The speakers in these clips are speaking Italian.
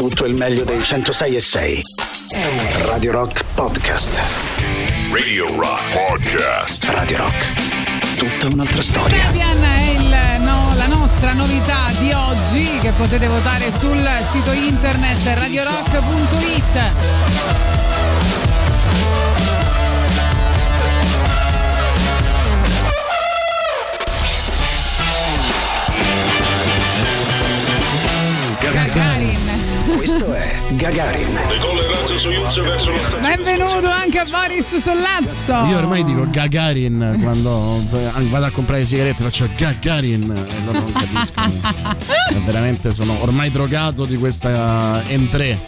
tutto il meglio dei 106 e 6. Radio Rock Podcast. Radio Rock Podcast. Radio Rock. Tutta un'altra storia. Fabian è il, no, la nostra novità di oggi che potete votare sul sito internet radiorock.it. Questo è Gagarin. Benvenuto anche a Boris Sollazzo. Io ormai dico Gagarin quando vado a comprare le sigarette, faccio Gagarin e loro non capiscono. Veramente sono ormai drogato di questa M3.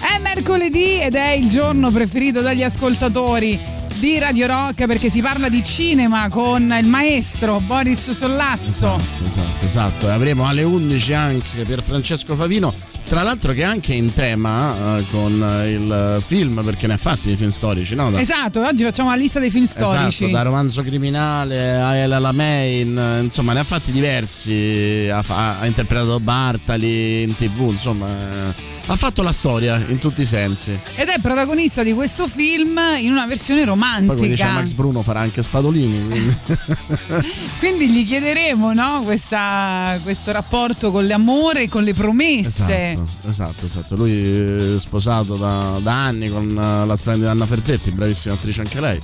È mercoledì ed è il giorno preferito dagli ascoltatori di Radio Rock perché si parla di cinema con il maestro Boris Sollazzo. Esatto, esatto, esatto. E avremo alle 11 anche per Francesco Favino. Tra l'altro che è anche in tema eh, con il film, perché ne ha fatti di film storici, no? Da- Esatto, oggi facciamo la lista dei film storici. Esatto, da romanzo criminale a El Alamein, insomma ne ha fatti diversi, ha, ha interpretato Bartali in tv, insomma eh, ha fatto la storia in tutti i sensi. Ed è protagonista di questo film in una versione Poi come dice romantica. Max Bruno farà anche Spadolini. quindi- Quindi gli chiederemo no, questa- questo rapporto con l'amore e con le promesse. Esatto, esatto, esatto. Lui è sposato da, da anni con eh, la splendida Anna Ferzetti, bravissima attrice anche lei.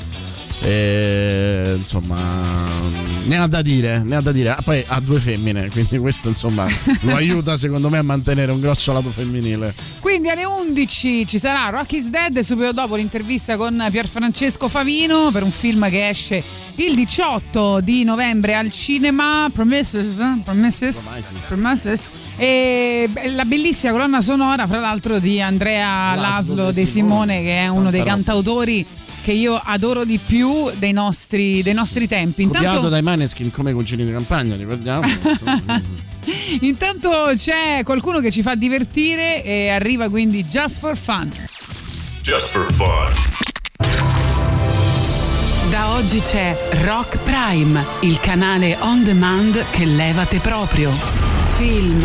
E, insomma, ne ha da dire, ne ha da dire. Ah, poi ha due femmine, quindi questo insomma lo aiuta secondo me a mantenere un grosso lato femminile. Quindi alle 11 ci sarà Rock is Dead e subito dopo l'intervista con Pierfrancesco Favino per un film che esce il 18 di novembre al cinema Promises, eh? Promises, Promises. Promises. e la bellissima colonna sonora fra l'altro di Andrea Laszlo Laszlo De Simone Simone. che è uno dei Tanta roba. cantautori che io adoro di più dei nostri, dei nostri tempi. Copiato Intanto, dai Maneskin come concini di campagna, ricordiamo. intanto c'è qualcuno che ci fa divertire e arriva quindi Just for Fun. Just for fun. Da oggi c'è Rock Prime, il canale on demand che levate proprio. Film,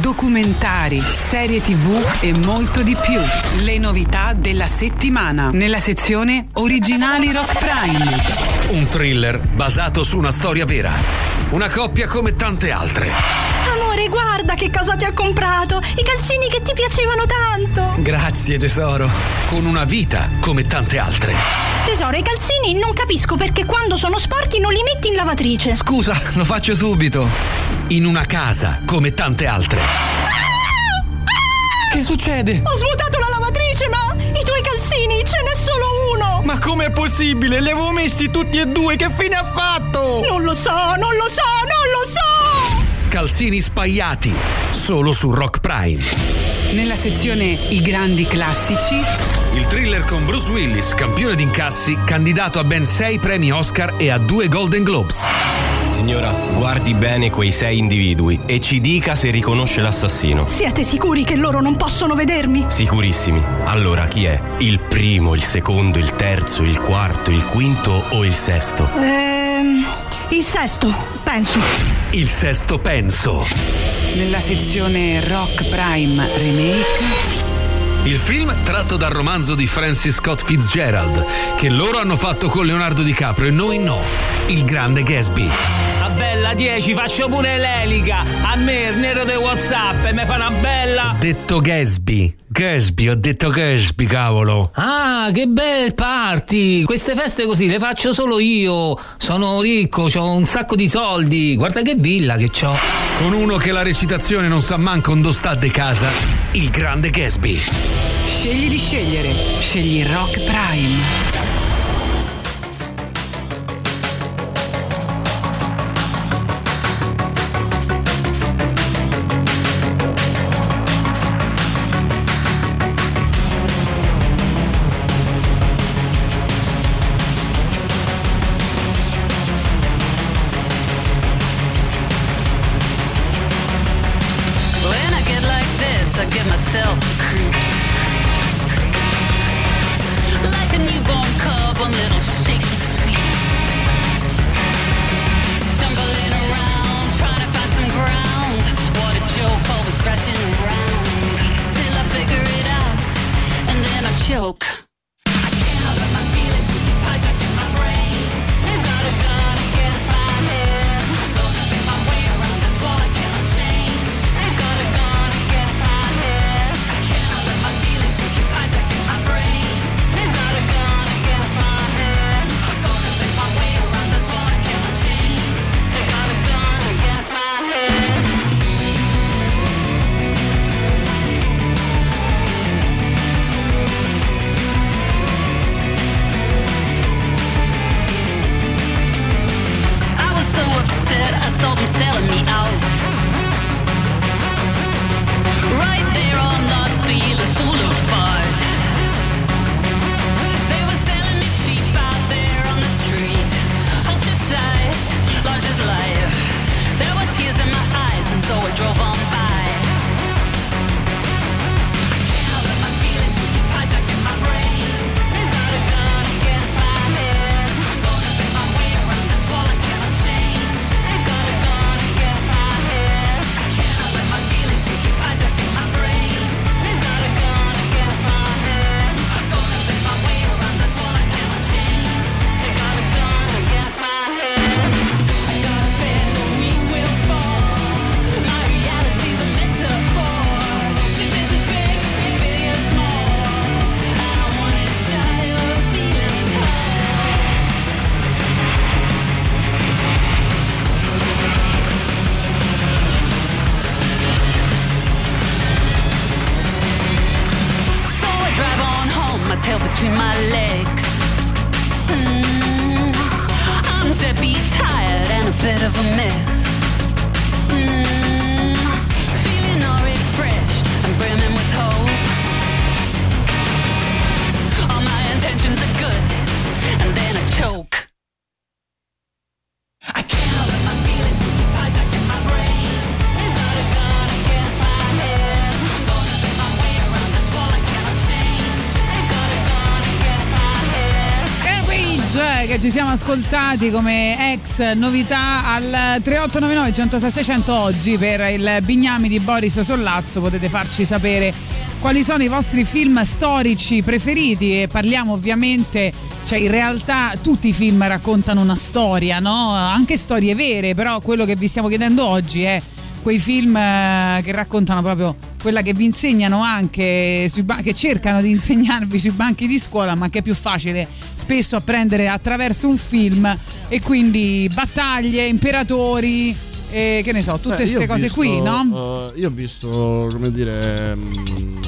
documentari, serie tv e molto di più. Le novità della settimana nella sezione Originali Rock Prime. Un thriller basato su una storia vera. Una coppia come tante altre. Amore, guarda che cosa ti ho comprato! I calzini che ti piacevano tanto! Grazie tesoro. Con una vita come tante altre. Tesoro, i calzini non capisco perché quando sono sporchi non li metti in lavatrice. Scusa, lo faccio subito. In una casa come tante altre. Che succede? Ho svuotato la lavatrice, ma i tuoi calzini ce n'è solo uno! Ma com'è possibile? Li avevo messi tutti e due, che fine ha fatto? Non lo so, non lo so, non lo so! Calzini spaiati. Solo su Rock Prime. Nella sezione I grandi classici. Il thriller con Bruce Willis, campione d'incassi, candidato a ben sei premi Oscar e a due Golden Globes. Signora, guardi bene quei sei individui e ci dica se riconosce l'assassino. Siete sicuri che loro non possono vedermi? Sicurissimi. Allora chi è? Il primo, il secondo, il terzo, il quarto, il quinto o il sesto? Ehm. Il sesto, penso. Il sesto penso. Nella sezione Rock Prime Remake. Il film tratto dal romanzo di Francis Scott Fitzgerald, che loro hanno fatto con Leonardo DiCaprio e noi no. Il grande Gatsby. A bella 10 faccio pure l'elica. A me il nero dei Whatsapp e mi fa una bella. Detto Gatsby. Gatsby, ho detto Gatsby, cavolo. Ah, che bel party! Queste feste così le faccio solo io. Sono ricco, ho un sacco di soldi. Guarda che villa che ho. Con uno che la recitazione non sa manco dove sta de casa. Il grande Gatsby. Scegli di scegliere. Scegli Rock Prime. Ascoltati come ex novità al 3899 106 600 oggi per il Bignami di Boris Sollazzo potete farci sapere quali sono i vostri film storici preferiti e parliamo ovviamente cioè in realtà tutti i film raccontano una storia no? anche storie vere però quello che vi stiamo chiedendo oggi è quei film eh, che raccontano proprio quella che vi insegnano anche sui ba- che cercano di insegnarvi sui banchi di scuola, ma che è più facile spesso apprendere attraverso un film e quindi battaglie, imperatori, e che ne so, tutte io queste cose visto, qui, no? eh, io ho visto, come dire, mm,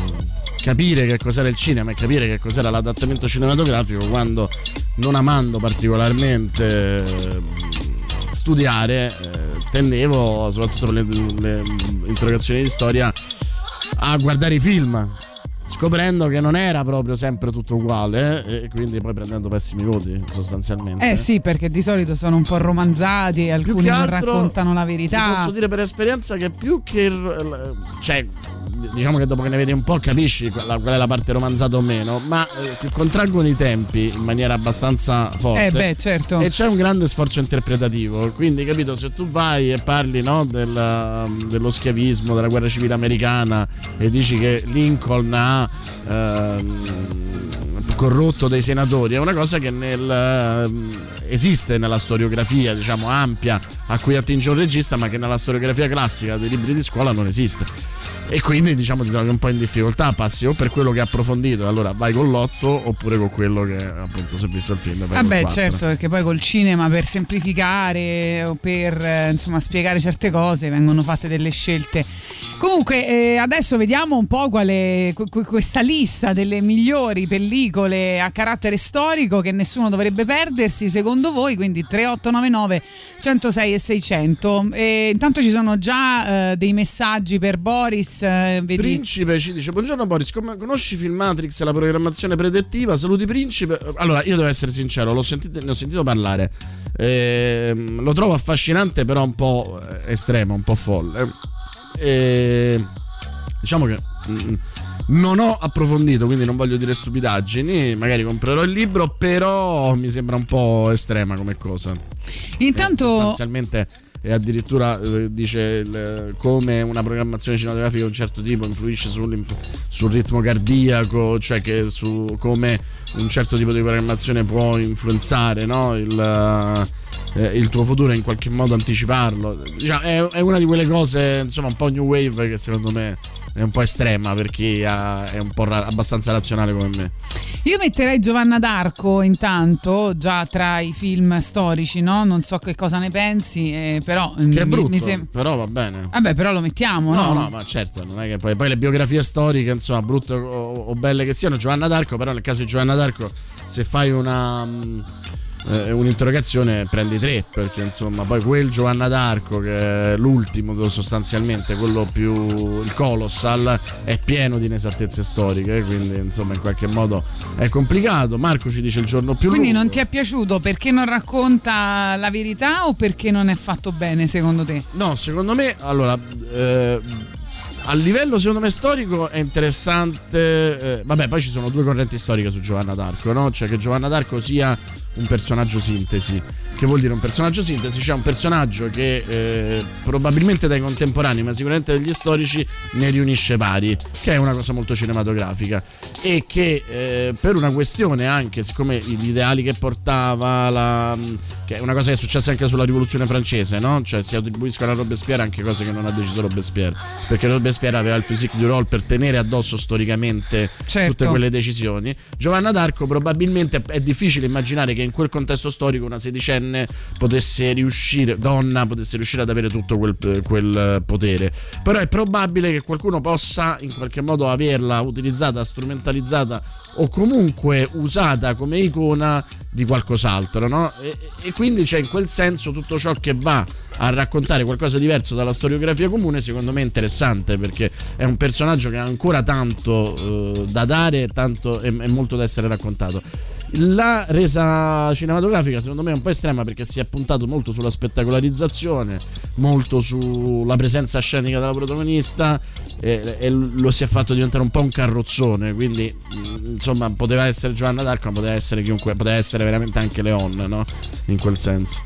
capire che cos'era il cinema e capire che cos'era l'adattamento cinematografico quando, non amando particolarmente eh, studiare, eh, tendevo, soprattutto per le, le interrogazioni di storia, a guardare i film. Scoprendo che non era proprio sempre tutto uguale eh, e quindi poi prendendo pessimi voti sostanzialmente. Eh sì, perché di solito sono un po' romanzati, alcuni che non altro raccontano la verità. posso dire per esperienza che più che. il- Cioè, diciamo che dopo che ne vedi un po' capisci qual qual è la parte romanzata o meno, ma eh, contraggono i tempi in maniera abbastanza forte. Eh beh, certo. E c'è un grande sforzo interpretativo, quindi capito, se tu vai e parli no, del, um, dello schiavismo, della guerra civile americana e dici che Lincoln ha ehm, corrotto dei senatori, è una cosa che nel, ehm, esiste nella storiografia diciamo ampia a cui attinge un regista, ma che nella storiografia classica dei libri di scuola non esiste. E quindi diciamo ti trovi un po' in difficoltà, passi o per quello che hai approfondito, e allora vai con l'otto, oppure con quello che appunto se hai visto il film. Vabbè, quattro. certo, perché poi col cinema per semplificare o per eh, insomma spiegare certe cose vengono fatte delle scelte. Comunque, eh, adesso vediamo un po' quale que- questa lista delle migliori pellicole a carattere storico che nessuno dovrebbe perdersi, secondo voi, quindi 3899 106 e 600. E intanto ci sono già eh, dei messaggi per Boris. eh, Principe ci dice: Buongiorno Boris, come conosci Filmatrix e la programmazione predettiva? Saluti Principe. Allora, io devo essere sincero, sentito, ne ho sentito parlare. Ehm, lo trovo affascinante, però un po' estremo, un po' folle. E diciamo che mm, non ho approfondito, quindi non voglio dire stupidaggini. Magari comprerò il libro, però mi sembra un po' estrema come cosa. Intanto sostanzialmente e addirittura eh, dice il- come una programmazione cinematografica di un certo tipo influisce sul ritmo cardiaco, cioè che su come un certo tipo di programmazione può influenzare no? il, eh, il tuo futuro e in qualche modo anticiparlo. Diciamo, è, è una di quelle cose, insomma, un po' new wave che secondo me è un po' estrema per chi ha- è un po' ra- abbastanza razionale come me. Io metterei Giovanna d'Arco intanto, già tra i film storici, no? Non so che cosa ne pensi, eh, però mm, Che è mi- brutto, mi sem- però va bene. Vabbè, però lo mettiamo, no? No, no, ma certo, non è che poi, poi le biografie storiche, insomma, brutte o, o belle che siano, Giovanna d'Arco, però nel caso di Giovanna d'Arco, se fai una. mm, eh, un'interrogazione prendi tre perché insomma poi quel Giovanna d'Arco che è l'ultimo sostanzialmente quello più il colossal è pieno di inesattezze storiche quindi insomma in qualche modo è complicato Marco ci dice il giorno più Quindi lungo non ti è piaciuto perché non racconta la verità o perché non è fatto bene secondo te? No, secondo me, allora, eh, a livello secondo me storico è interessante. eh, vabbè, poi ci sono due correnti storiche su Giovanna d'Arco, no? Cioè che Giovanna d'Arco sia un personaggio sintesi. Che vuol dire un personaggio sintesi? Cioè un personaggio che eh, probabilmente dai contemporanei, ma sicuramente dagli storici, ne riunisce vari, che è una cosa molto cinematografica. E che eh, per una questione anche, siccome gli ideali che portava, la, che è una cosa che è successa anche sulla rivoluzione francese, no? Cioè si attribuiscono a Robespierre anche cose che non ha deciso Robespierre. Perché Robespierre aveva il physique du role per tenere addosso storicamente Certo. tutte quelle decisioni. Giovanna d'Arco probabilmente è difficile immaginare che in quel contesto storico una sedicenne potesse riuscire, donna potesse riuscire ad avere tutto quel, quel potere. Però è probabile che qualcuno possa in qualche modo averla utilizzata, strumentalizzata o comunque usata come icona di qualcos'altro, no? E, e quindi c'è in quel senso tutto ciò che va a raccontare qualcosa di diverso dalla storiografia comune, secondo me è interessante perché è un personaggio che ha ancora tanto eh, da dare tanto, e, e molto da essere raccontato. La resa cinematografica secondo me è un po' estrema perché si è puntato molto sulla spettacolarizzazione, molto sulla presenza scenica della protagonista e, e lo si è fatto diventare un po' un carrozzone, quindi mh, insomma poteva essere Giovanna d'Arco ma poteva essere chiunque, poteva essere veramente anche Leon, no? In quel senso.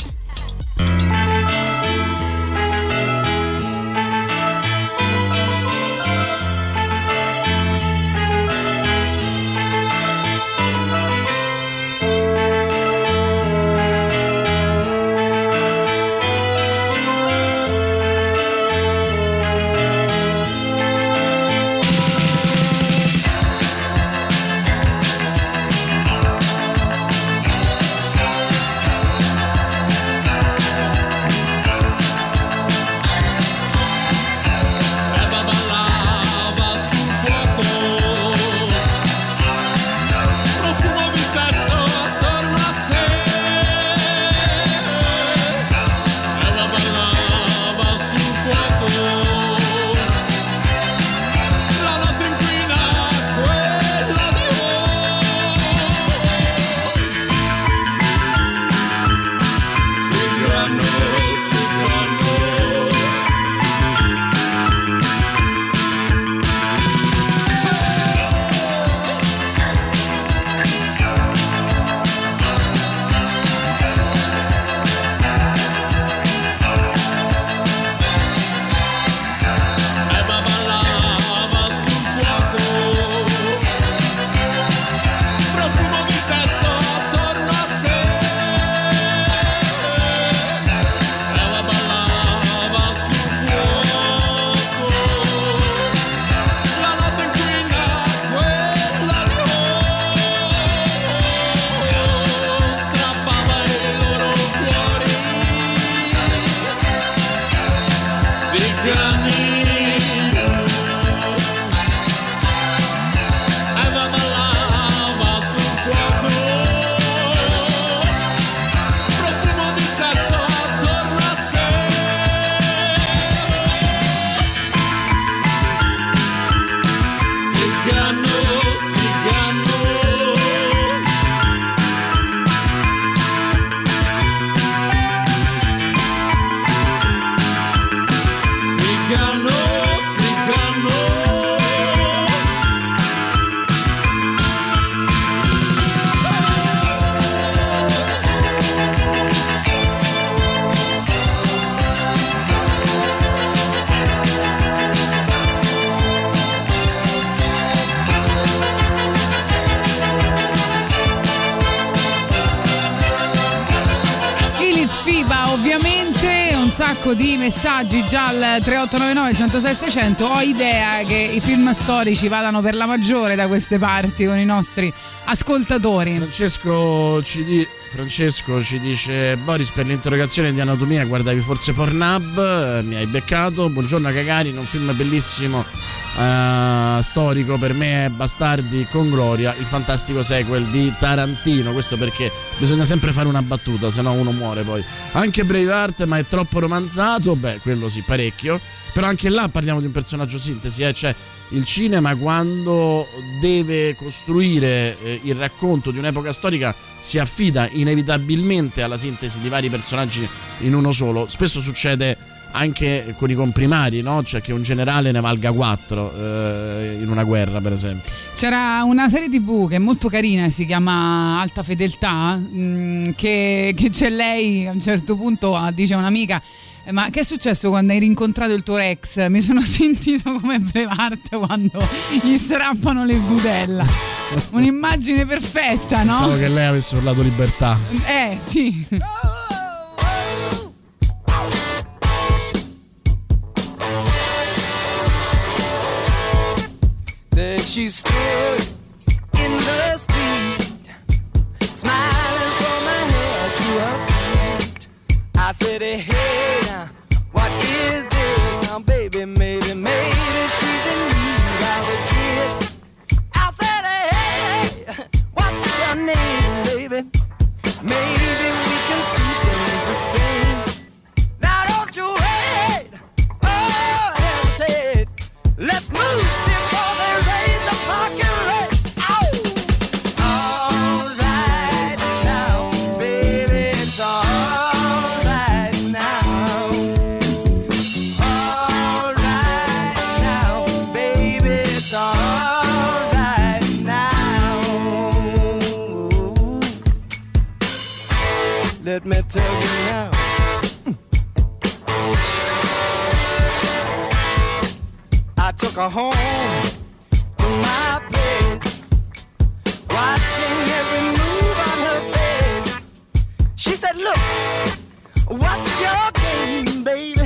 Messaggi già al 3899 106 600. Ho idea che i film storici vadano per la maggiore da queste parti con i nostri ascoltatori. Francesco ci, di- Francesco ci dice Boris per l'interrogazione di anatomia guardavi forse Pornhub, mi hai beccato, buongiorno Cagari, un film bellissimo eh, storico per me è Bastardi con Gloria, il fantastico sequel di Tarantino, questo perché bisogna sempre fare una battuta, se no uno muore poi. Anche Braveheart ma è troppo romanzato, beh quello sì parecchio, però anche là parliamo di un personaggio sintesi, eh, cioè il cinema quando deve costruire eh, il racconto di un'epoca storica si affida inevitabilmente alla sintesi di vari personaggi in uno solo. Spesso succede anche con i comprimari, no? Cioè che un generale ne valga quattro eh, in una guerra, per esempio. C'era una serie tv che è molto carina, si chiama Alta Fedeltà, mh, che, che c'è lei a un certo punto ah, dice un'amica. "Eh, Ma che è successo quando hai rincontrato il tuo ex? Mi sono sentito come Brevart quando gli strappano le budella. Un'immagine perfetta, no? Pensavo che lei avesse urlato libertà. Eh, sì. She stood in the street, smiling from her head to her feet. I said, Hey, Let me tell you now. I took her home to my place, watching every move on her face. She said, Look, what's your game, baby?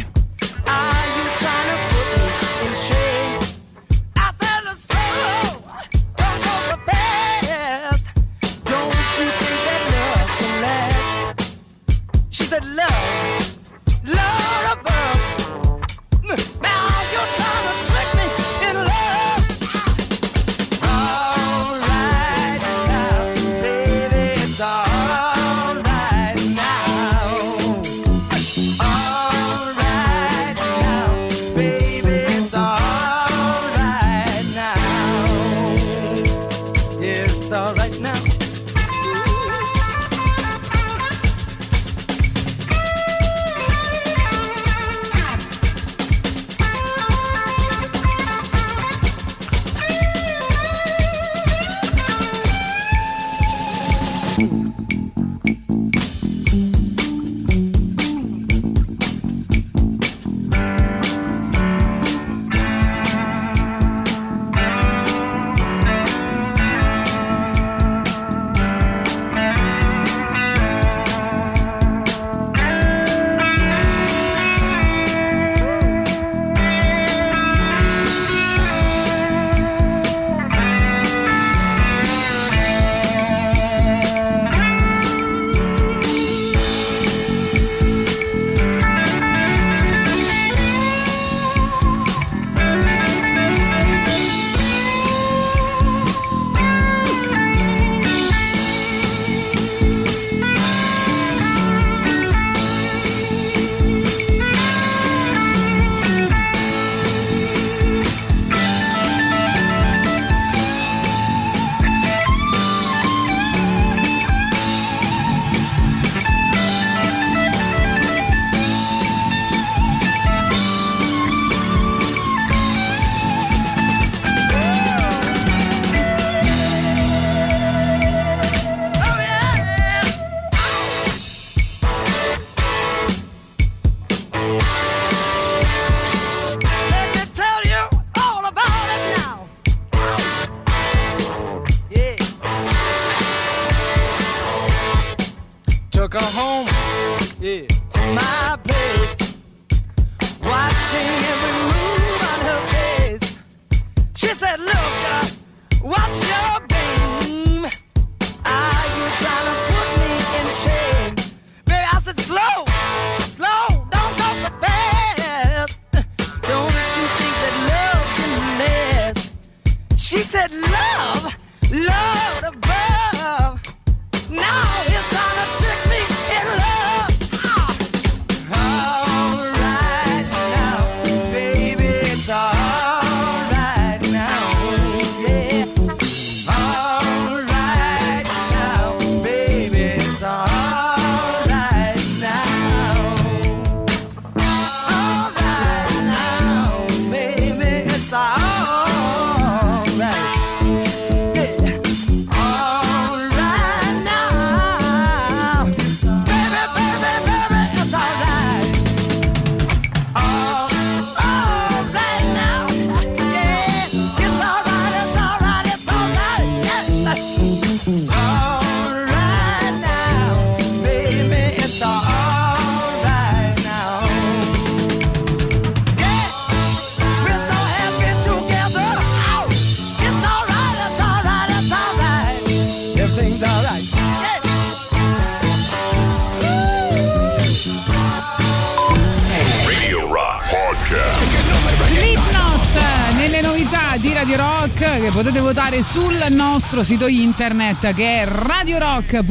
Di Radio Rock che potete votare sul nostro sito internet che è radiorock.it.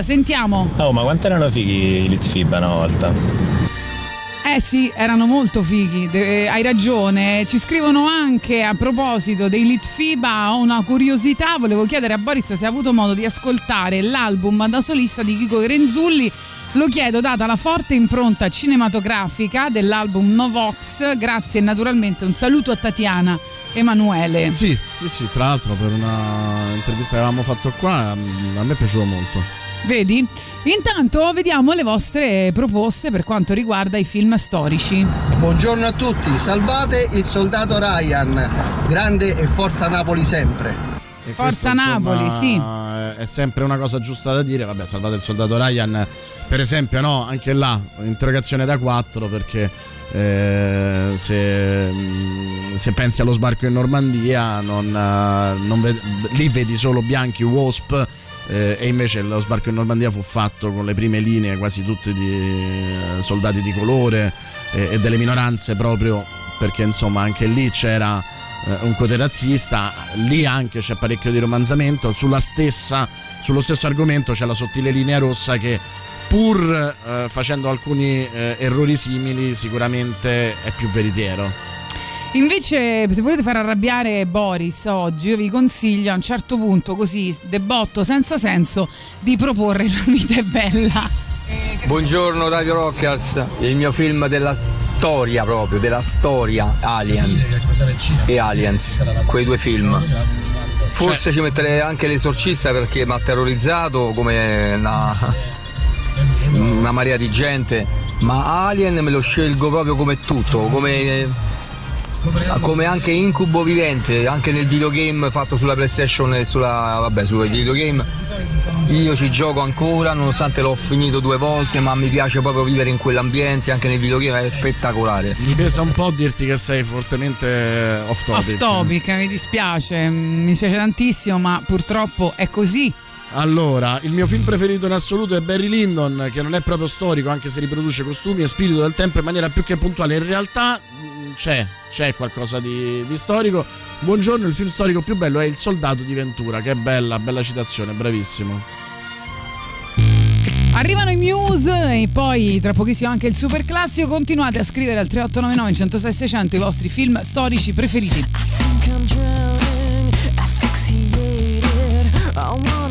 Sentiamo. Oh, ma quanto erano fighi i Litzfib una volta? Eh sì, erano molto fighi, eh, hai ragione. Ci scrivono anche a proposito dei Litfiba, ho una curiosità, volevo chiedere a Boris se ha avuto modo di ascoltare l'album da solista di Chico Grenzulli. Lo chiedo data la forte impronta cinematografica dell'album Novox, grazie e naturalmente un saluto a Tatiana Emanuele. Sì, sì, sì, tra l'altro per una intervista che avevamo fatto qua mm, a me è piaciuto molto. Vedi? Intanto vediamo le vostre proposte per quanto riguarda i film storici. Buongiorno a tutti, salvate il soldato Ryan, grande e forza Napoli sempre. E Forza questo, Napoli, insomma, È sempre una cosa giusta da dire. Vabbè, salvate il soldato Ryan, per esempio, no, anche là, interrogazione da 4 perché eh, se, mm, se pensi allo sbarco in Normandia, non, eh, non ved- lì vedi solo bianchi, wasp. eh, e invece lo sbarco in Normandia fu fatto con le prime linee quasi tutte di eh, soldati di colore eh, e delle minoranze proprio perché insomma anche lì c'era un cote razzista, lì anche c'è parecchio di romanzamento, sulla stessa, sullo stesso argomento c'è la sottile linea rossa che pur eh, facendo alcuni eh, errori simili sicuramente è più veritiero. Invece, se volete far arrabbiare Boris oggi, io vi consiglio a un certo punto, così debotto senza senso, di proporre La vita è bella. Buongiorno Radio Rockers, il mio film della storia proprio, della storia Alien e Aliens, quei due film. Forse ci metterei anche l'esorcista perché mi ha terrorizzato come una, una marea di gente, ma Alien me lo scelgo proprio come tutto, come, come anche incubo vivente, anche nel videogame fatto sulla PlayStation e sulla, vabbè, sui videogame. Io ci gioco ancora, nonostante l'ho finito due volte, ma mi piace proprio vivere in quell'ambiente, anche nel videogame è spettacolare. Mi pesa un po' dirti che sei fortemente off topic. Off topic, mi dispiace, mi dispiace tantissimo, ma purtroppo è così. Allora, il mio film preferito in assoluto è Barry Lyndon, che non è proprio storico, anche se riproduce costumi e spirito del tempo in maniera più che puntuale. In realtà mh, c'è, c'è qualcosa di, di storico. Buongiorno, il film storico più bello è Il soldato di Ventura, che è bella, bella citazione, bravissimo. Arrivano i Muse e poi tra pochissimo anche il super classico. Continuate a scrivere al 3899 106 600 i vostri film storici preferiti. think I'm drowning, asphyxiated. I wanna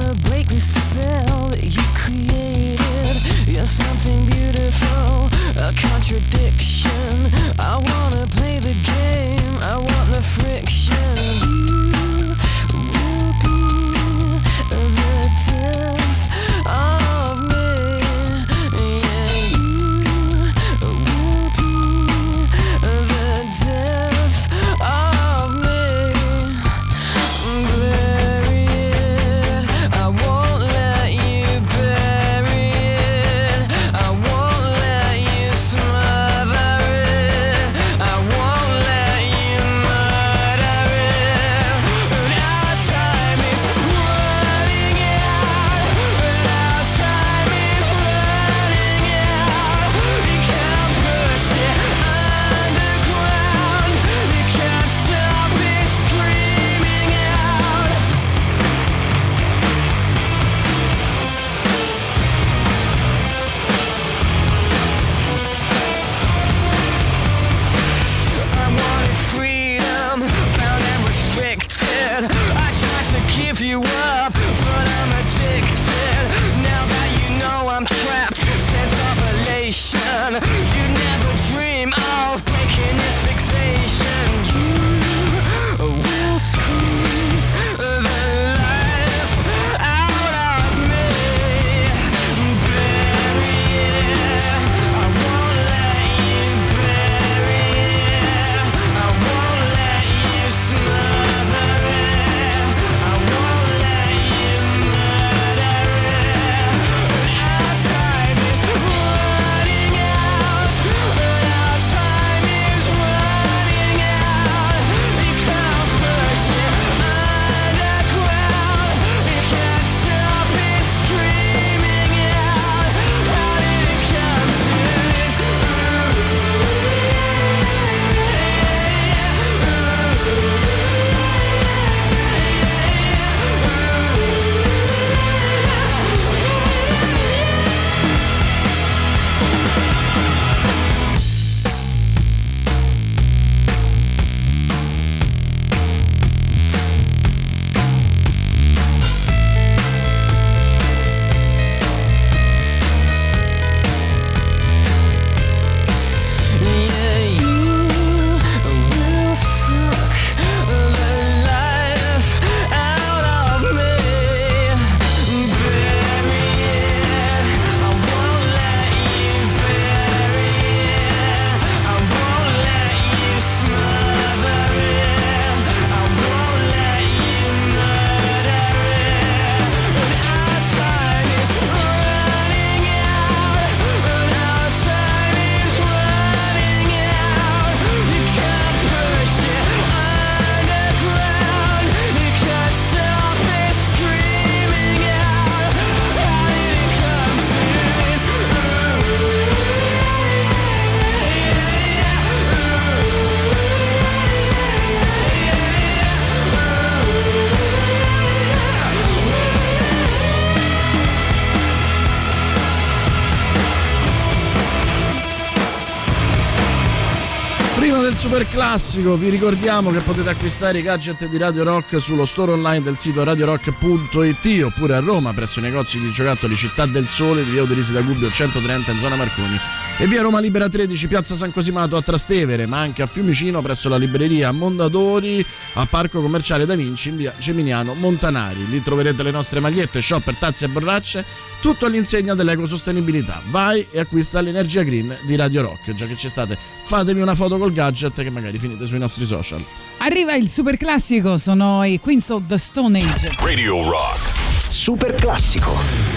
the spell that you've created. You're something beautiful, a contradiction. I wanna play the game, I want the friction. You will be the death super classico, vi ricordiamo che potete acquistare i gadget di Radio Rock sullo store online del sito radiorock.it oppure a Roma presso i negozi di giocattoli Città del Sole di via Uderisi da Gubbio 130 in zona Marconi e via Roma Libera 13 piazza San Cosimato a Trastevere ma anche a Fiumicino presso la libreria Mondadori a Parco Commerciale Da Vinci in via Geminiano Montanari. Lì troverete le nostre magliette, shopper, tazze e borracce, tutto all'insegna dell'ecosostenibilità. Vai e acquista l'energia green di Radio Rock. Già che ci state, fatevi una foto col gadget che magari finite sui nostri social. Arriva il super classico, sono i Queens of the Stone Age. Radio Rock. Super classico.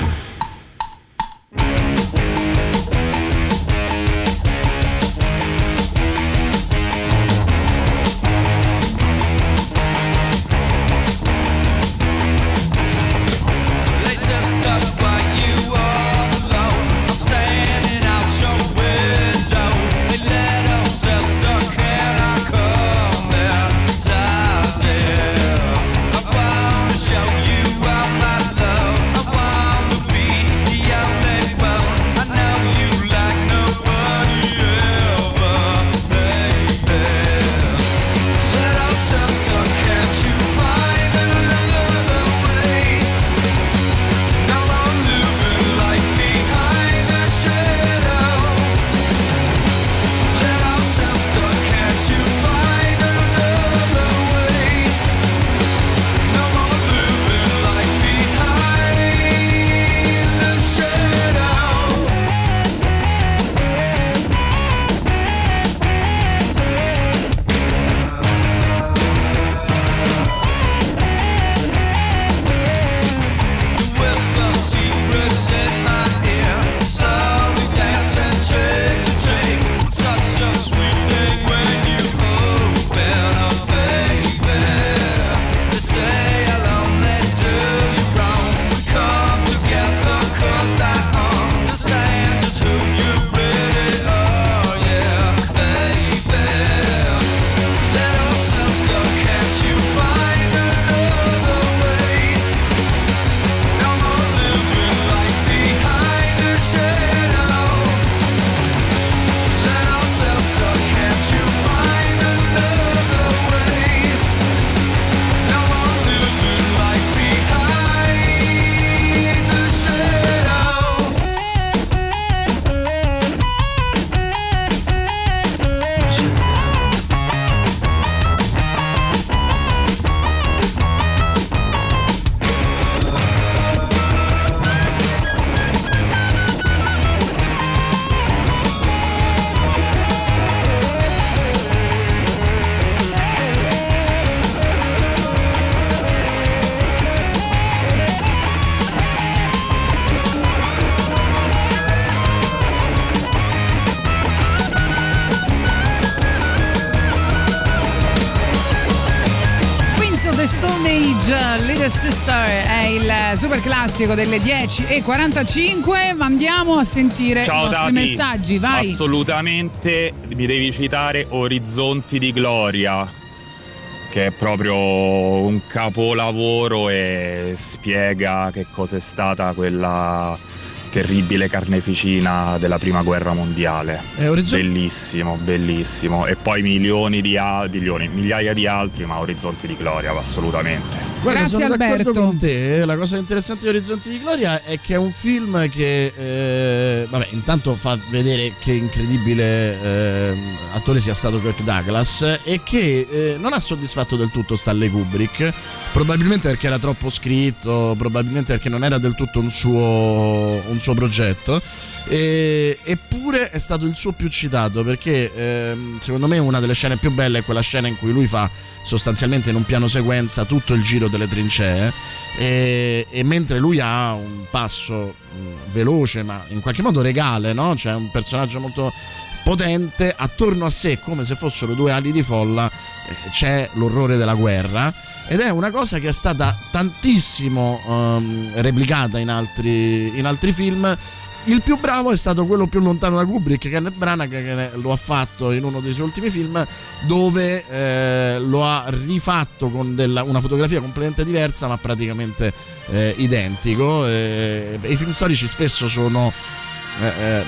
Classico delle 10.45. Ma andiamo a sentire Ciao i vostri Tati. messaggi, vai. Assolutamente mi devi citare Orizzonti di Gloria, che è proprio un capolavoro e spiega che cosa è stata quella terribile carneficina della prima guerra mondiale. Eh, Orizzonti- Bellissimo, bellissimo. E poi milioni di milioni, migliaia di altri, ma Orizzonti di Gloria, assolutamente. Guarda, Grazie, sono d'accordo Alberto. con te. La cosa interessante di Orizzonti di Gloria è che è un film che, eh, vabbè, intanto fa vedere che incredibile eh, attore sia stato Kirk Douglas e che eh, non ha soddisfatto del tutto Stanley Kubrick, probabilmente perché era troppo scritto, probabilmente perché non era del tutto un suo, un suo progetto. E- eppure è stato il suo più citato perché ehm, secondo me una delle scene più belle è quella scena in cui lui fa sostanzialmente in un piano sequenza tutto il giro delle trincee e, e mentre lui ha un passo mh, veloce ma in qualche modo regale, no? Cioè un personaggio molto potente, attorno a sé come se fossero due ali di folla c'è l'orrore della guerra ed è una cosa che è stata tantissimo ehm, replicata in altri, in altri film il più bravo è stato quello più lontano da Kubrick, Kenneth Branagh, che lo ha fatto in uno dei suoi ultimi film, dove eh, lo ha rifatto con della- una fotografia completamente diversa, ma praticamente eh, identico. Eh, I film storici spesso sono. eh, eh,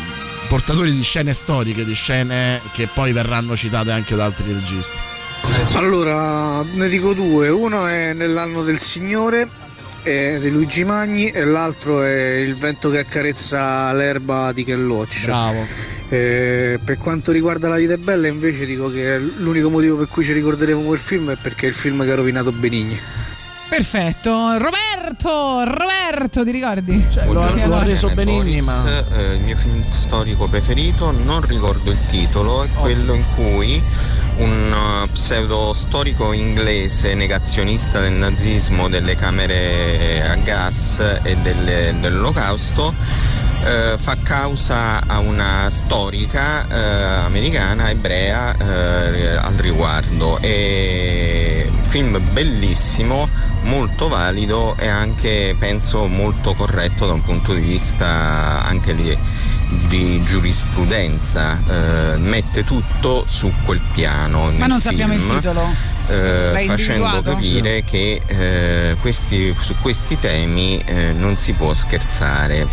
portatori di scene storiche, di scene che poi verranno citate anche da altri registi. Allora, ne dico due. Uno è Nell'anno del Signore eh, di Luigi Magni e l'altro è Il vento che accarezza l'erba di Ken Loach. Bravo. Eh, per quanto riguarda La vita è bella invece dico che l'unico motivo per cui ci ricorderemo quel film è perché è il film che ha rovinato Benigni. Perfetto. Roberto, Roberto, ti ricordi? Cioè, lo, ha- lo reso Benigni, ma eh, il mio film storico preferito, non ricordo il titolo, è quello in cui un uh, pseudo storico inglese negazionista del nazismo, delle camere a gas e delle- dell'olocausto eh, fa causa a una storica eh, americana ebrea eh, al riguardo. È un film bellissimo, molto valido e anche penso molto corretto da un punto di vista anche di, di giurisprudenza. Eh, mette tutto su quel piano. Ma non sappiamo il film titolo. eh, facendo capire che eh, questi- su questi temi eh, non si può scherzare.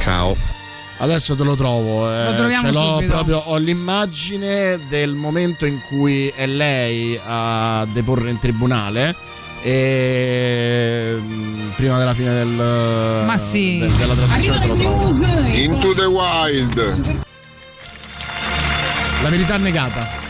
Ciao. Adesso te lo trovo. eh, Lo troviamo ce l'ho subito. proprio. Ho l'immagine del momento in cui è lei a deporre in tribunale. E mm, prima della fine del, Ma sì. de- della trasmissione te lo trovo. Into the Wild. La verità negata.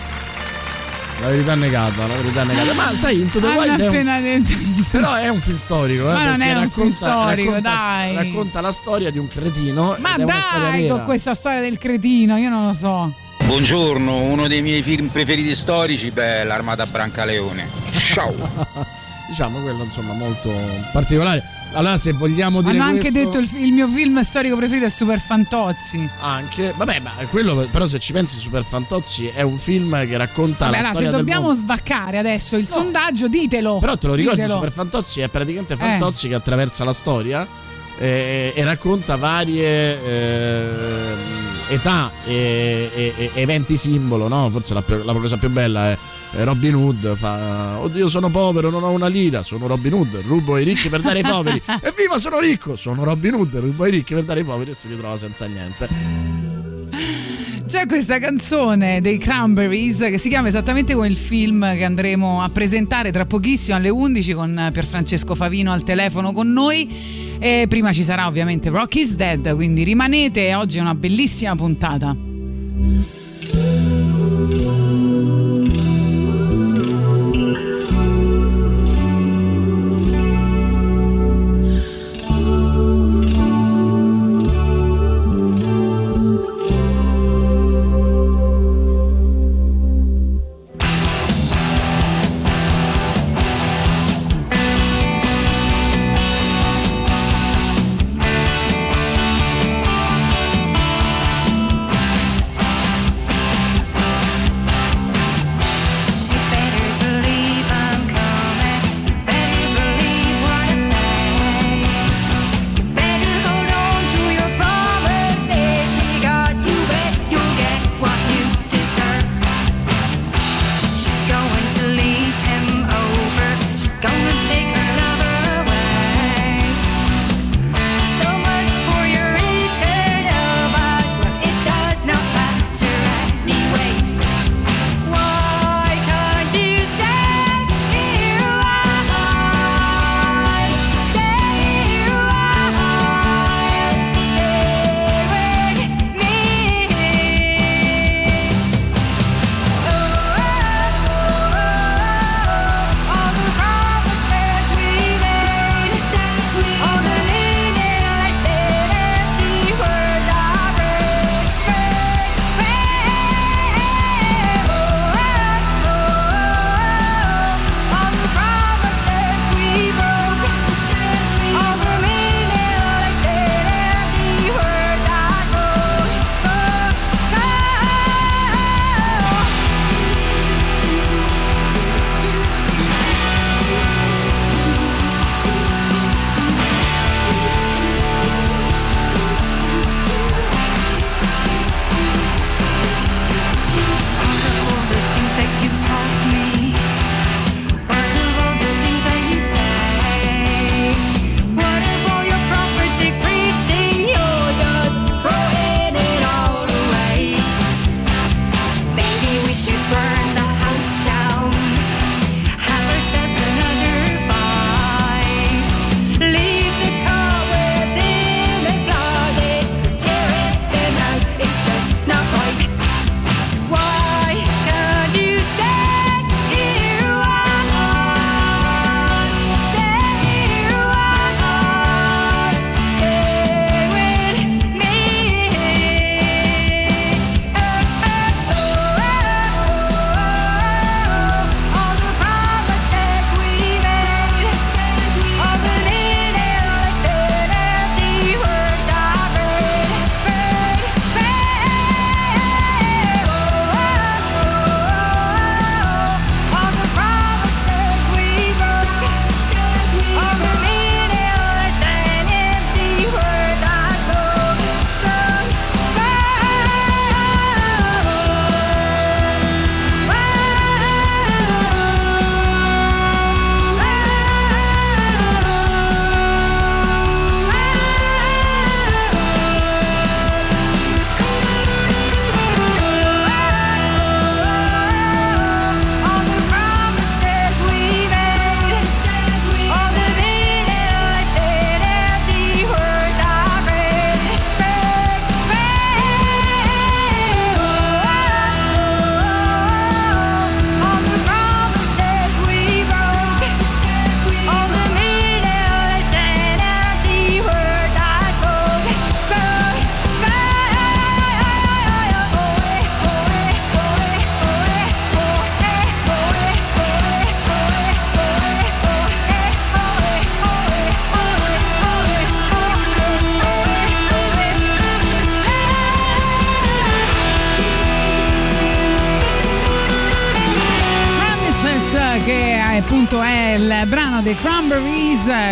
La verità negata, la verità negata. Ma sai, Into the Wild è un, però è un film storico. eh, Ma non perché è un film racconta- storico, racconta- dai. Racconta la storia di un cretino. Ma ed è una storia dai, vera. con questa storia del cretino, io non lo so. Buongiorno, uno dei miei film preferiti storici, beh, l'Armata Brancaleone. Ciao! Diciamo quello insomma molto particolare. Allora, se vogliamo dire Hanno anche questo- detto il, il mio film storico preferito è Super Fantozzi. Anche, vabbè, ma quello però se ci pensi Super Fantozzi è un film che racconta Vabbè, la allora, se storia del dobbiamo mondo. svaccare adesso il sondaggio, ditelo. Però te lo ricordi Ditelo. Super Fantozzi è praticamente Eh. Fantozzi che attraversa la storia eh, e racconta varie eh, età e, e- e eventi simbolo, no? Forse la, la cosa più bella è eh, Robin Hood fa Oddio sono povero, non ho una lira Sono Robin Hood, rubo ai ricchi per dare ai poveri Evviva sono ricco, sono Robin Hood Rubo ai ricchi per dare ai poveri e si ritrova senza niente C'è questa canzone dei Cranberries che si chiama esattamente come il film che andremo a presentare tra pochissimo alle 11 con Pierfrancesco Favino al telefono con noi. E prima ci sarà ovviamente Rock is Dead, quindi rimanete, oggi è una bellissima puntata.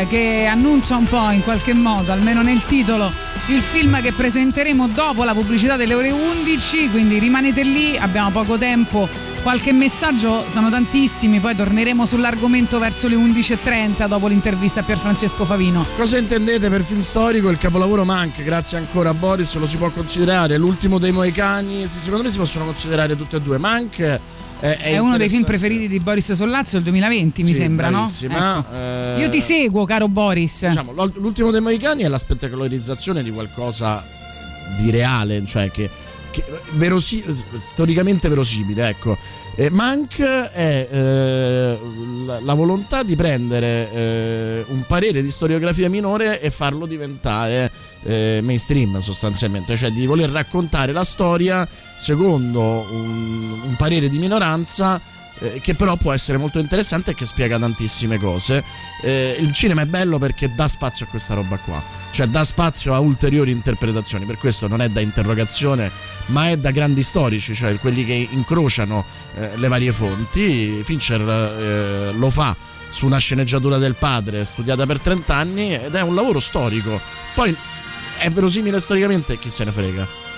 Che annuncia un po' in qualche modo, almeno nel titolo, il film che presenteremo dopo la pubblicità delle ore 11, quindi rimanete lì, abbiamo poco tempo, qualche messaggio, sono tantissimi, poi torneremo sull'argomento verso le 11.30 dopo l'intervista a Pierfrancesco Favino. Cosa intendete per film storico? Il capolavoro Mank, grazie ancora a Boris, lo si può considerare l'ultimo dei Moicani? Secondo me si possono considerare tutte e due. Mank è, è, uno dei film preferiti di Boris Sollazzo, il 2020 mi Sì, sembra, no? bravissima. Ecco. Eh, Io ti seguo, caro Boris. Diciamo, l'ul- l'ultimo dei Moicani è la spettacolarizzazione di qualcosa di reale, cioè che, che verosi- storicamente verosimile, ecco. E Mank è eh, la, la volontà di prendere eh, un parere di storiografia minore e farlo diventare eh, mainstream sostanzialmente, cioè di voler raccontare la storia secondo un, un parere di minoranza eh, che però può essere molto interessante e che spiega tantissime cose. Eh, il cinema è bello perché dà spazio a questa roba qua, cioè dà spazio a ulteriori interpretazioni, per questo non è da interrogazione, ma è da grandi storici, cioè quelli che incrociano eh, le varie fonti. Fincher eh, lo fa su una sceneggiatura del padre studiata per 30 anni ed è un lavoro storico. Poi è verosimile storicamente, chi se ne frega.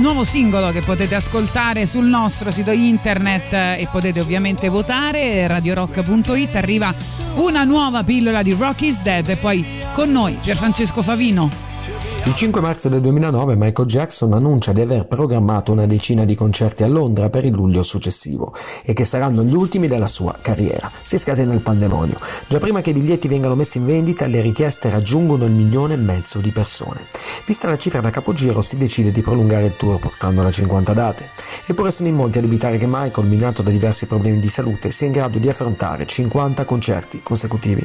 Nuovo singolo che potete ascoltare sul nostro sito internet eh, e potete ovviamente votare, radiorock.it, arriva una nuova pillola di Rock is Dead e poi con noi Pierfrancesco Favino. Il 5 marzo del 2009 Michael Jackson annuncia di aver programmato una decina di concerti a Londra per il luglio successivo e che saranno gli ultimi della sua carriera. Si scatena il pandemonio. Già prima che i biglietti vengano messi in vendita, le richieste raggiungono il milione e mezzo di persone. Vista la cifra da capogiro, si decide di prolungare il tour portandolo a 50 date. Eppure sono in molti a dubitare che Michael, minato da diversi problemi di salute, sia in grado di affrontare 50 concerti consecutivi.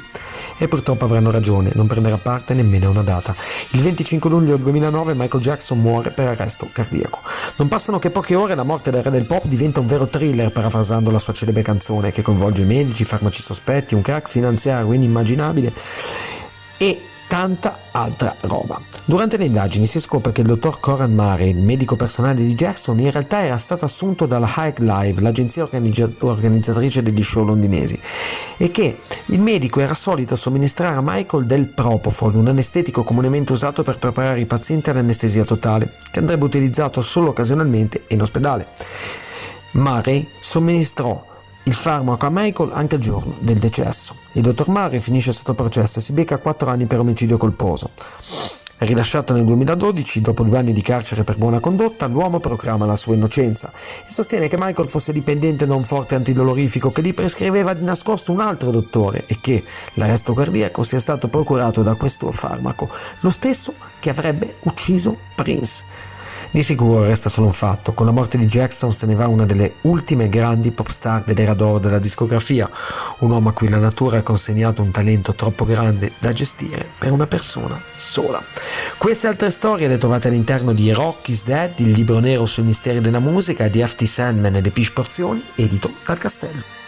E purtroppo avranno ragione, non prenderà parte nemmeno a una data. Il 25 luglio 2009 Michael Jackson muore per arresto cardiaco. Non passano che poche ore e la morte del re del pop diventa un vero thriller, parafrasando la sua celebre canzone che coinvolge medici, farmaci sospetti, un crack finanziario inimmaginabile e tanta altra roba. Durante le indagini si scopre che il dottor Coran Murray, il medico personale di Jackson, in realtà era stato assunto dalla Hike Live, l'agenzia organizza- organizzatrice degli show londinesi, e che il medico era solito somministrare a Michael del Propofol, un anestetico comunemente usato per preparare i pazienti all'anestesia totale, che andrebbe utilizzato solo occasionalmente in ospedale. Murray somministrò il farmaco a Michael anche il giorno del decesso. Il dottor Murray finisce sotto processo e si becca 4 anni per omicidio colposo. Rilasciato nel 2012, dopo due anni di carcere per buona condotta, l'uomo proclama la sua innocenza e sostiene che Michael fosse dipendente da un forte antidolorifico che gli prescriveva di nascosto un altro dottore e che l'arresto cardiaco sia stato procurato da questo farmaco, lo stesso che avrebbe ucciso Prince. Di sicuro resta solo un fatto, con la morte di Jackson se ne va una delle ultime grandi pop star dell'era d'oro della discografia, un uomo a cui la natura ha consegnato un talento troppo grande da gestire per una persona sola. Queste altre storie le trovate all'interno di Rock is Dead, il libro nero sui misteri della musica di FT Sandman e le Pish Porzioni, edito dal Castello.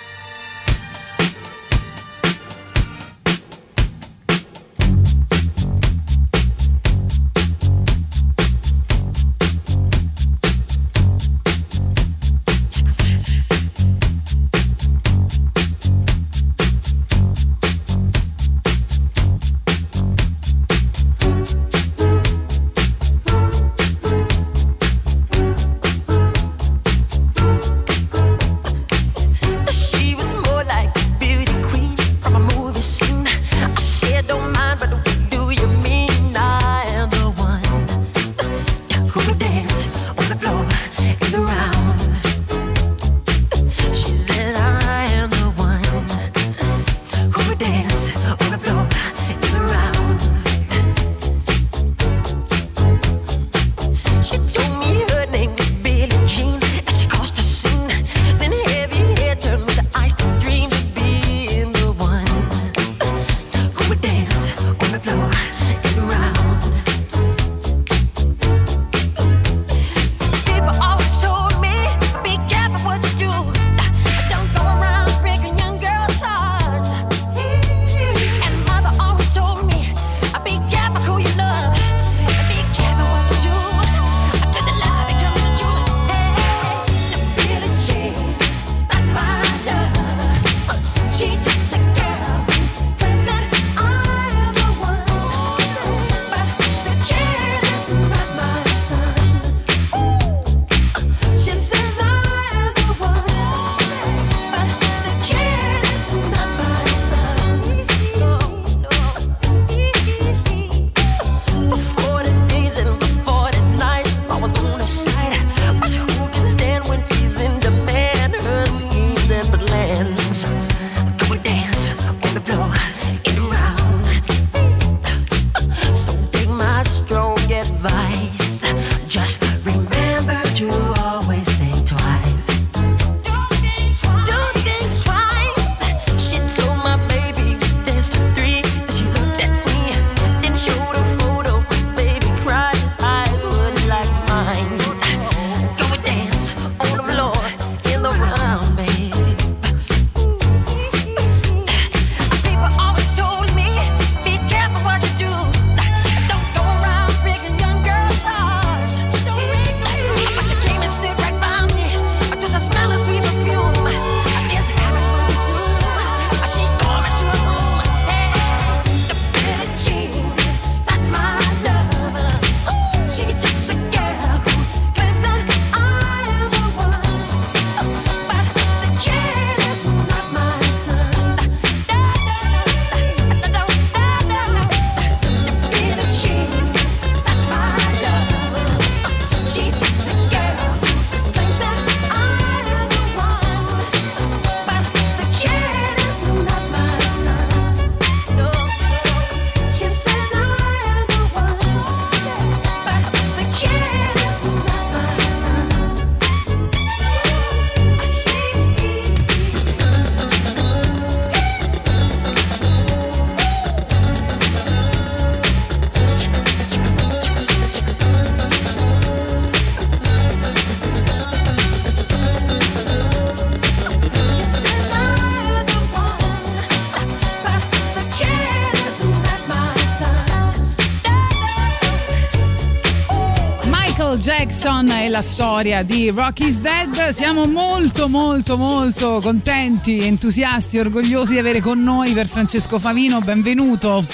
Jackson e la storia di Rocky's Dead. Siamo molto molto molto contenti, entusiasti, orgogliosi di avere con noi per Francesco Favino. Benvenuto.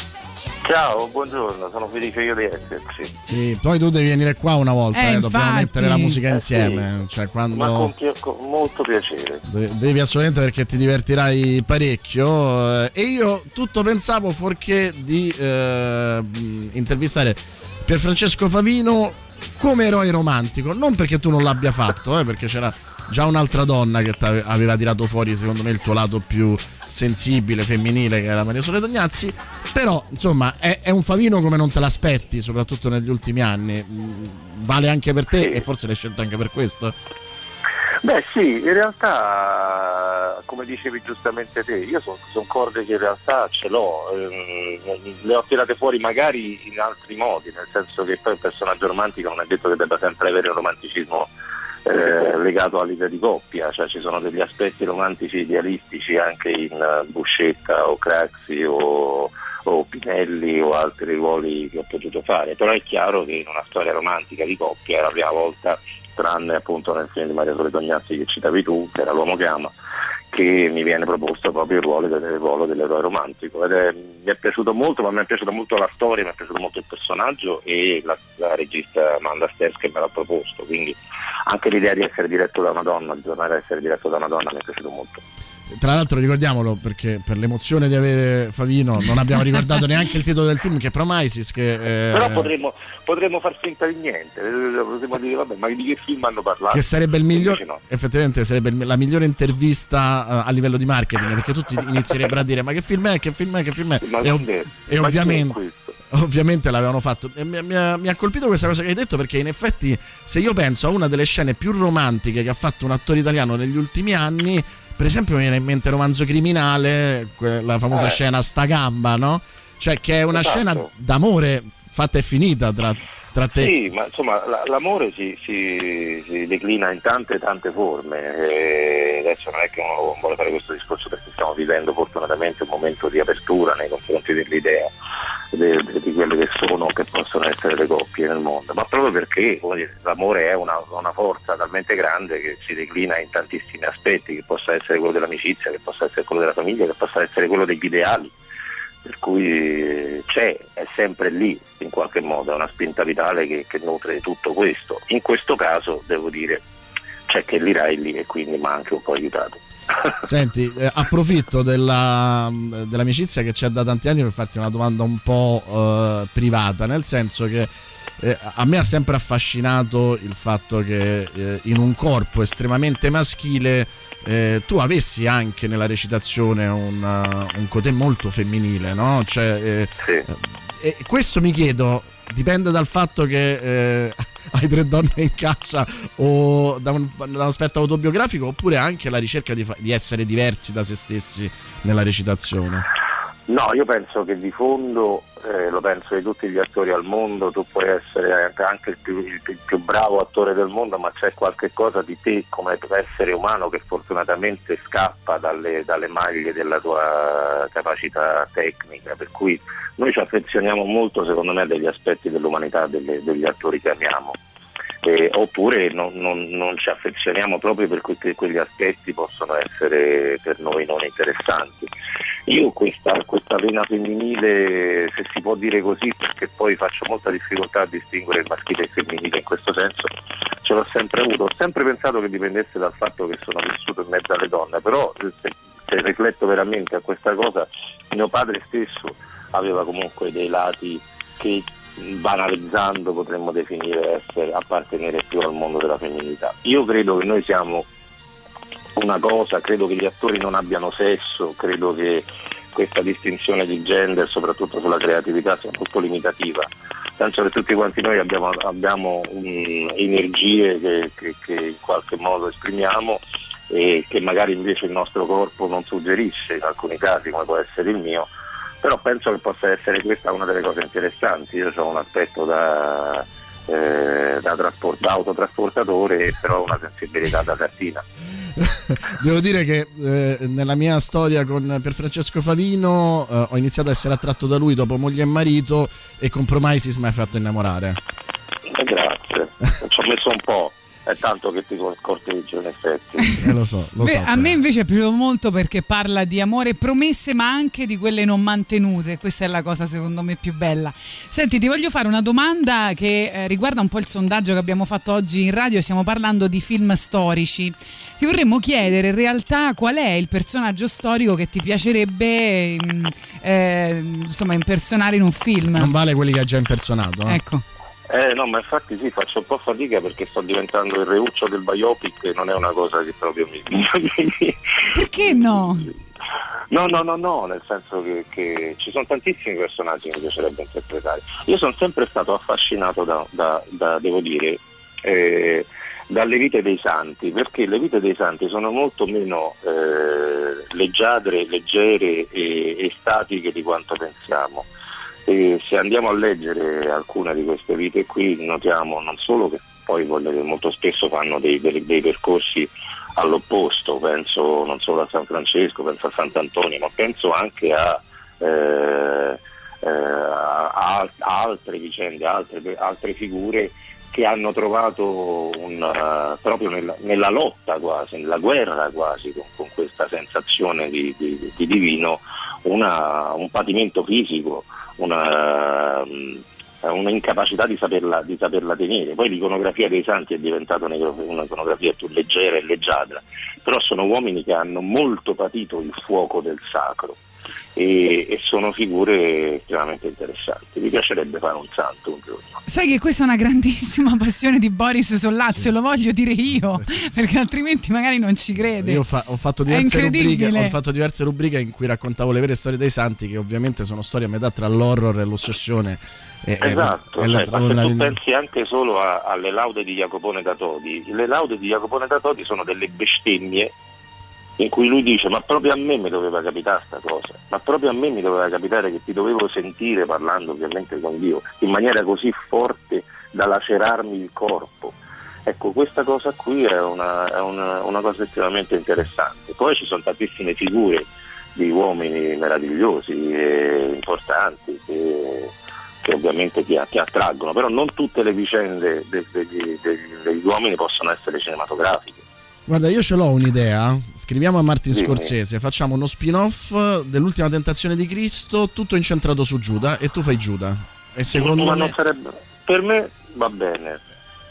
Ciao, buongiorno, sono felice io di esserci. Sì, poi tu devi venire qua una volta, eh, eh, dobbiamo mettere la musica eh, insieme. Eh sì. cioè, quando... Ma con, molto piacere. De- devi assolutamente perché ti divertirai parecchio. Eh, e io tutto pensavo fuorché di eh, intervistare Pierfrancesco Favino come eroe romantico. Non perché tu non l'abbia fatto, eh, perché c'era già un'altra donna che aveva tirato fuori, secondo me, il tuo lato più sensibile, femminile, che era Maria Sole Tognazzi. Però, insomma, è, è un Favino come non te l'aspetti, soprattutto negli ultimi anni. Mm, Vale anche per te e forse l'hai scelto anche per questo. Beh sì, in realtà, come dicevi giustamente te, io sono corde che in realtà ce l'ho, ehm, le ho tirate fuori magari in altri modi, nel senso che poi un personaggio romantico non è detto che debba sempre avere un romanticismo eh, legato all'idea di coppia, cioè ci sono degli aspetti romantici idealistici anche in Buscetta o Craxi o, o Pinelli o altri ruoli che ho potuto fare, però è chiaro che in una storia romantica di coppia è la prima volta, tranne appunto nel film di Maria Sole Tognazzi che citavi tu, che era L'uomo che ama, che mi viene proposto proprio il ruolo, del, il ruolo dell'eroe romantico è, mi è piaciuto molto, ma mi è piaciuta molto la storia, mi è piaciuto molto il personaggio e la, la regista Amanda Sters che me l'ha proposto, quindi anche l'idea di essere diretto da una donna, di tornare a essere diretto da una donna mi è piaciuto molto. Tra l'altro ricordiamolo perché per l'emozione di avere Favino non abbiamo ricordato neanche il titolo del film che è Promises che, eh, Però potremmo, potremmo far finta di niente, eh, potremmo dire vabbè ma di che film hanno parlato? che sarebbe il miglior no. effettivamente sarebbe la migliore intervista eh, a livello di marketing perché tutti inizierebbero a dire ma che film è che film è che film è Ma e, ov- è- e ovviamente ovviamente l'avevano fatto mi, mi mi ha colpito questa cosa che hai detto perché in effetti se io penso a una delle scene più romantiche che ha fatto un attore italiano negli ultimi anni per esempio mi viene in mente Romanzo Criminale la famosa Eh. scena sta gamba no? cioè che è una Esatto. scena d'amore fatta e finita tra, tra te Sì, ma insomma la- l'amore si, si- si declina in tante tante forme. E adesso non è che uno vuole fare questo discorso perché stiamo vivendo fortunatamente un momento di apertura nei confronti dell'idea de- de- di quelle che sono che possono essere le coppie nel mondo, ma proprio perché l'amore è una, una forza talmente grande che si declina in tantissimi aspetti, che possa essere quello dell'amicizia, che possa essere quello della famiglia, che possa essere quello degli ideali per cui eh, c'è, è sempre lì in qualche modo, è una spinta vitale che, che nutre tutto questo. In questo caso devo dire c'è Kelly Riley e quindi mi ha anche un po' aiutato. Senti, eh, approfitto della- dell'amicizia che c'è da tanti anni per farti una domanda un po' eh, privata, nel senso che eh, a me ha sempre affascinato il fatto che eh, in un corpo estremamente maschile eh, tu avessi anche nella recitazione un, uh, un cotè molto femminile, no? Cioè, eh, e questo mi chiedo, dipende dal fatto che eh, hai tre donne in casa o da un, da un aspetto autobiografico oppure anche la ricerca di, fa- di essere diversi da se stessi nella recitazione. No, io penso che di fondo, eh, lo penso di tutti gli attori al mondo, tu puoi essere anche- il più, il più- bravo attore del mondo, ma c'è qualche cosa di te come essere umano che fortunatamente scappa dalle, dalle maglie della tua capacità tecnica, per cui noi ci affezioniamo molto secondo me degli aspetti dell'umanità delle- degli attori che amiamo. Eh, oppure non, non- non ci affezioniamo proprio perché quegli aspetti possono essere per noi non interessanti. Io questa, questa vena femminile, se si può dire così, perché poi faccio molta difficoltà a distinguere il maschile e il femminile in questo senso, ce l'ho sempre avuto. Ho sempre pensato che dipendesse dal fatto che sono vissuto in mezzo alle donne, però se, se rifletto veramente a questa cosa, mio padre stesso aveva comunque dei lati che banalizzando potremmo definire essere appartenere più al mondo della femminilità. Io credo che noi siamo una cosa, credo che gli attori non abbiano sesso, credo che questa distinzione di gender, soprattutto sulla creatività, sia molto limitativa. Penso che tutti quanti noi abbiamo, abbiamo mm, energie che, che- che in qualche modo esprimiamo e che magari invece il nostro corpo non suggerisce in alcuni casi, come può essere il mio, però penso che possa essere questa una delle cose interessanti. Io ho un aspetto da, eh, da trasport- autotrasportatore, però ho una sensibilità da cartina. Devo dire che eh, nella mia storia con Pierfrancesco Favino eh, ho iniziato a essere attratto da lui dopo moglie e marito e con Promises mi ha fatto innamorare. Grazie, ci ho messo un po'. È tanto che ti corteggio in effetti. Eh, lo so, lo Beh, so. a me invece è piaciuto molto perché parla di amore e promesse, ma anche di quelle non mantenute. Questa è la cosa secondo me più bella. Senti, ti voglio fare una domanda che eh, riguarda un po' il sondaggio che abbiamo fatto oggi in radio. Stiamo parlando di film storici. Ti vorremmo chiedere in realtà qual è il personaggio storico che ti piacerebbe mm, eh, insomma impersonare in un film. Non vale quelli che hai già impersonato. eh. Ecco. Eh no, ma infatti sì, faccio un po' fatica perché sto diventando il reuccio del biopic e non è una cosa che proprio mi... Perché no? No, no, no, no, nel senso che, che ci sono tantissimi personaggi che mi piacerebbe interpretare. Io sono sempre stato affascinato da, da- da- devo dire, eh, dalle vite dei santi, perché le vite dei santi sono molto meno eh, leggiadre, leggere e, e statiche di quanto pensiamo. E se andiamo a leggere alcune di queste vite qui notiamo non solo che poi molto spesso fanno dei, dei- dei percorsi all'opposto, penso non solo a San Francesco, penso a Sant'Antonio, ma penso anche a, eh, eh, a- a- altre vicende, altre, altre figure che hanno trovato un, eh, proprio nella, nella lotta quasi, nella guerra quasi con, con questa sensazione di, di- di divino, una- un patimento fisico, una, mm, una incapacità di saperla, di saperla tenere. Poi l'iconografia dei santi è diventata un'icono- un'iconografia più leggera e leggiadra, però sono uomini che hanno molto patito il fuoco del sacro e, e sono figure estremamente interessanti. Mi piacerebbe fare un santo un giorno. Sai che questa è una grandissima passione di Boris Sollazzo, lo voglio dire io, perché altrimenti magari non ci crede. Io ho, fa- ho fatto rubriche, ho fatto diverse rubriche in cui raccontavo le vere storie dei santi, che ovviamente sono storie a metà tra l'horror e l'ossessione. E, Esatto, e la- cioè, ma se tu pensi anche solo a- alle laude di Jacopone da Todi, le laude di Jacopone da Todi sono delle bestemmie in cui lui dice ma proprio a me mi doveva capitare sta cosa, ma proprio a me mi doveva capitare che ti dovevo sentire parlando ovviamente con Dio in maniera così forte da lacerarmi il corpo. Ecco, questa cosa qui è una, è una- una cosa estremamente interessante. Poi ci sono tantissime figure di uomini meravigliosi e importanti che, che ovviamente ti, ti attraggono, però non tutte le vicende de- degli, degli- degli uomini possono essere cinematografiche. Guarda, io ce l'ho un'idea. Scriviamo a Martin. Scorsese, facciamo uno spin-off dell'ultima tentazione di Cristo, tutto incentrato su Giuda, e tu fai Giuda. E secondo Ma me. sarebbe- per me va bene.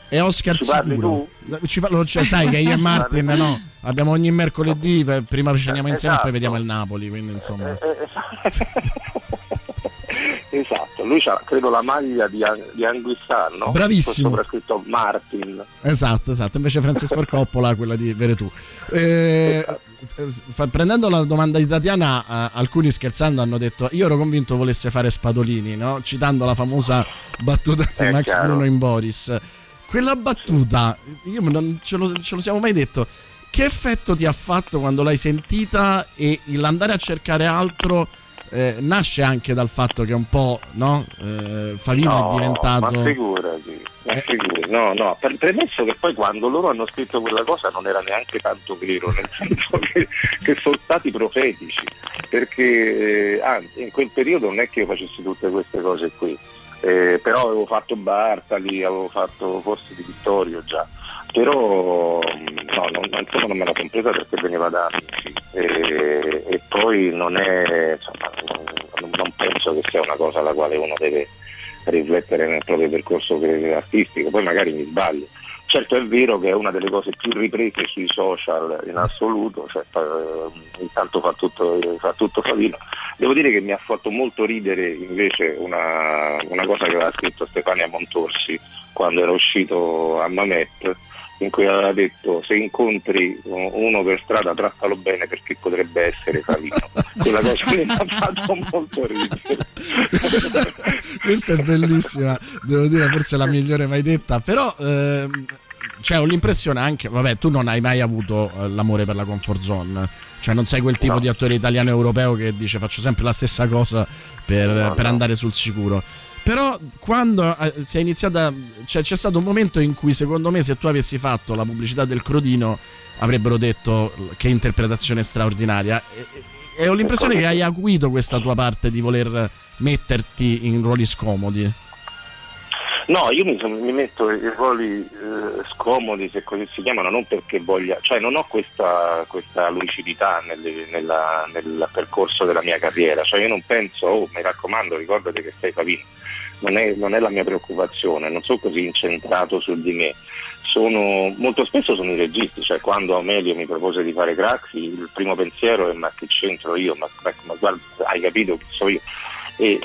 È Oscar Ci sicuro. Ci fa- lo- cioè, sai che io e Martin no, abbiamo ogni mercoledì, per- prima ci andiamo insieme e poi Esatto. vediamo il Napoli, quindi insomma. Esatto, lui ha credo la maglia di, di Anguissar, no? Bravissimo. Sopra scritto Martin. Esatto, esatto. Invece Francis Ford Coppola, quella di Veretù. Eh, fa- prendendo la domanda di Tatiana, alcuni scherzando hanno detto: Io ero convinto volesse fare Spadolini, no? citando la famosa battuta di Eh, Max chiaro. Bruno in Boris. Quella battuta, io non ce lo, ce lo siamo mai detto. Che effetto ti ha fatto quando l'hai sentita e l'andare a cercare altro eh, nasce anche dal fatto che un po', no? Eh, Favino No, è diventato... Ma figurati, ma figurati. No, no, per- premesso che poi quando loro hanno scritto quella cosa non era neanche tanto vero, nel senso che, che sono stati profetici, perché eh, anzi in quel periodo non è che io facessi tutte queste cose qui, eh, però avevo fatto Bartali, avevo fatto forse di Vittorio già, però no, non, insomma non me la compresa perché veniva da amici e, poi non è, insomma, non, non penso che sia una cosa alla quale uno deve riflettere nel proprio percorso artistico, poi magari mi sbaglio. Certo è vero che è una delle cose più riprese sui social in assoluto, cioè, eh, intanto fa tutto, fa tutto Favino. Devo dire che mi ha fatto molto ridere invece una, una cosa che aveva scritto Stefania Montorsi quando era uscito a Mamet, in cui aveva detto se incontri uno per strada trattalo bene perché potrebbe essere Favino. Quella cosa mi ha fatto molto ridere. Questa è bellissima, devo dire, forse la migliore mai detta. Però ehm, cioè, ho l'impressione anche, vabbè, tu non hai mai avuto eh, l'amore per la comfort zone. Cioè, non sei quel tipo No. di attore italiano europeo che dice faccio sempre la stessa cosa per, No, per no. andare sul sicuro. Però quando eh, si è iniziata, cioè, c'è stato un momento in cui secondo me se tu avessi fatto la pubblicità del Crodino avrebbero detto che interpretazione straordinaria. E, e- ho l'impressione che hai acuito questa tua parte di voler metterti in ruoli scomodi. No, io mi, son- mi metto i ruoli eh, scomodi, se così si chiamano, non perché voglia, cioè non ho questa, questa lucidità nelle- nella- nel percorso della mia carriera, cioè io non penso, oh mi raccomando, ricordati che sei Favino, non è, non è la mia preoccupazione, non sono così incentrato su di me. Sono, molto spesso sono i registi, cioè quando Amelio mi propose di fare Craxi, il primo pensiero è ma che c'entro io, ma, ma- ma guarda, hai capito chi so io. E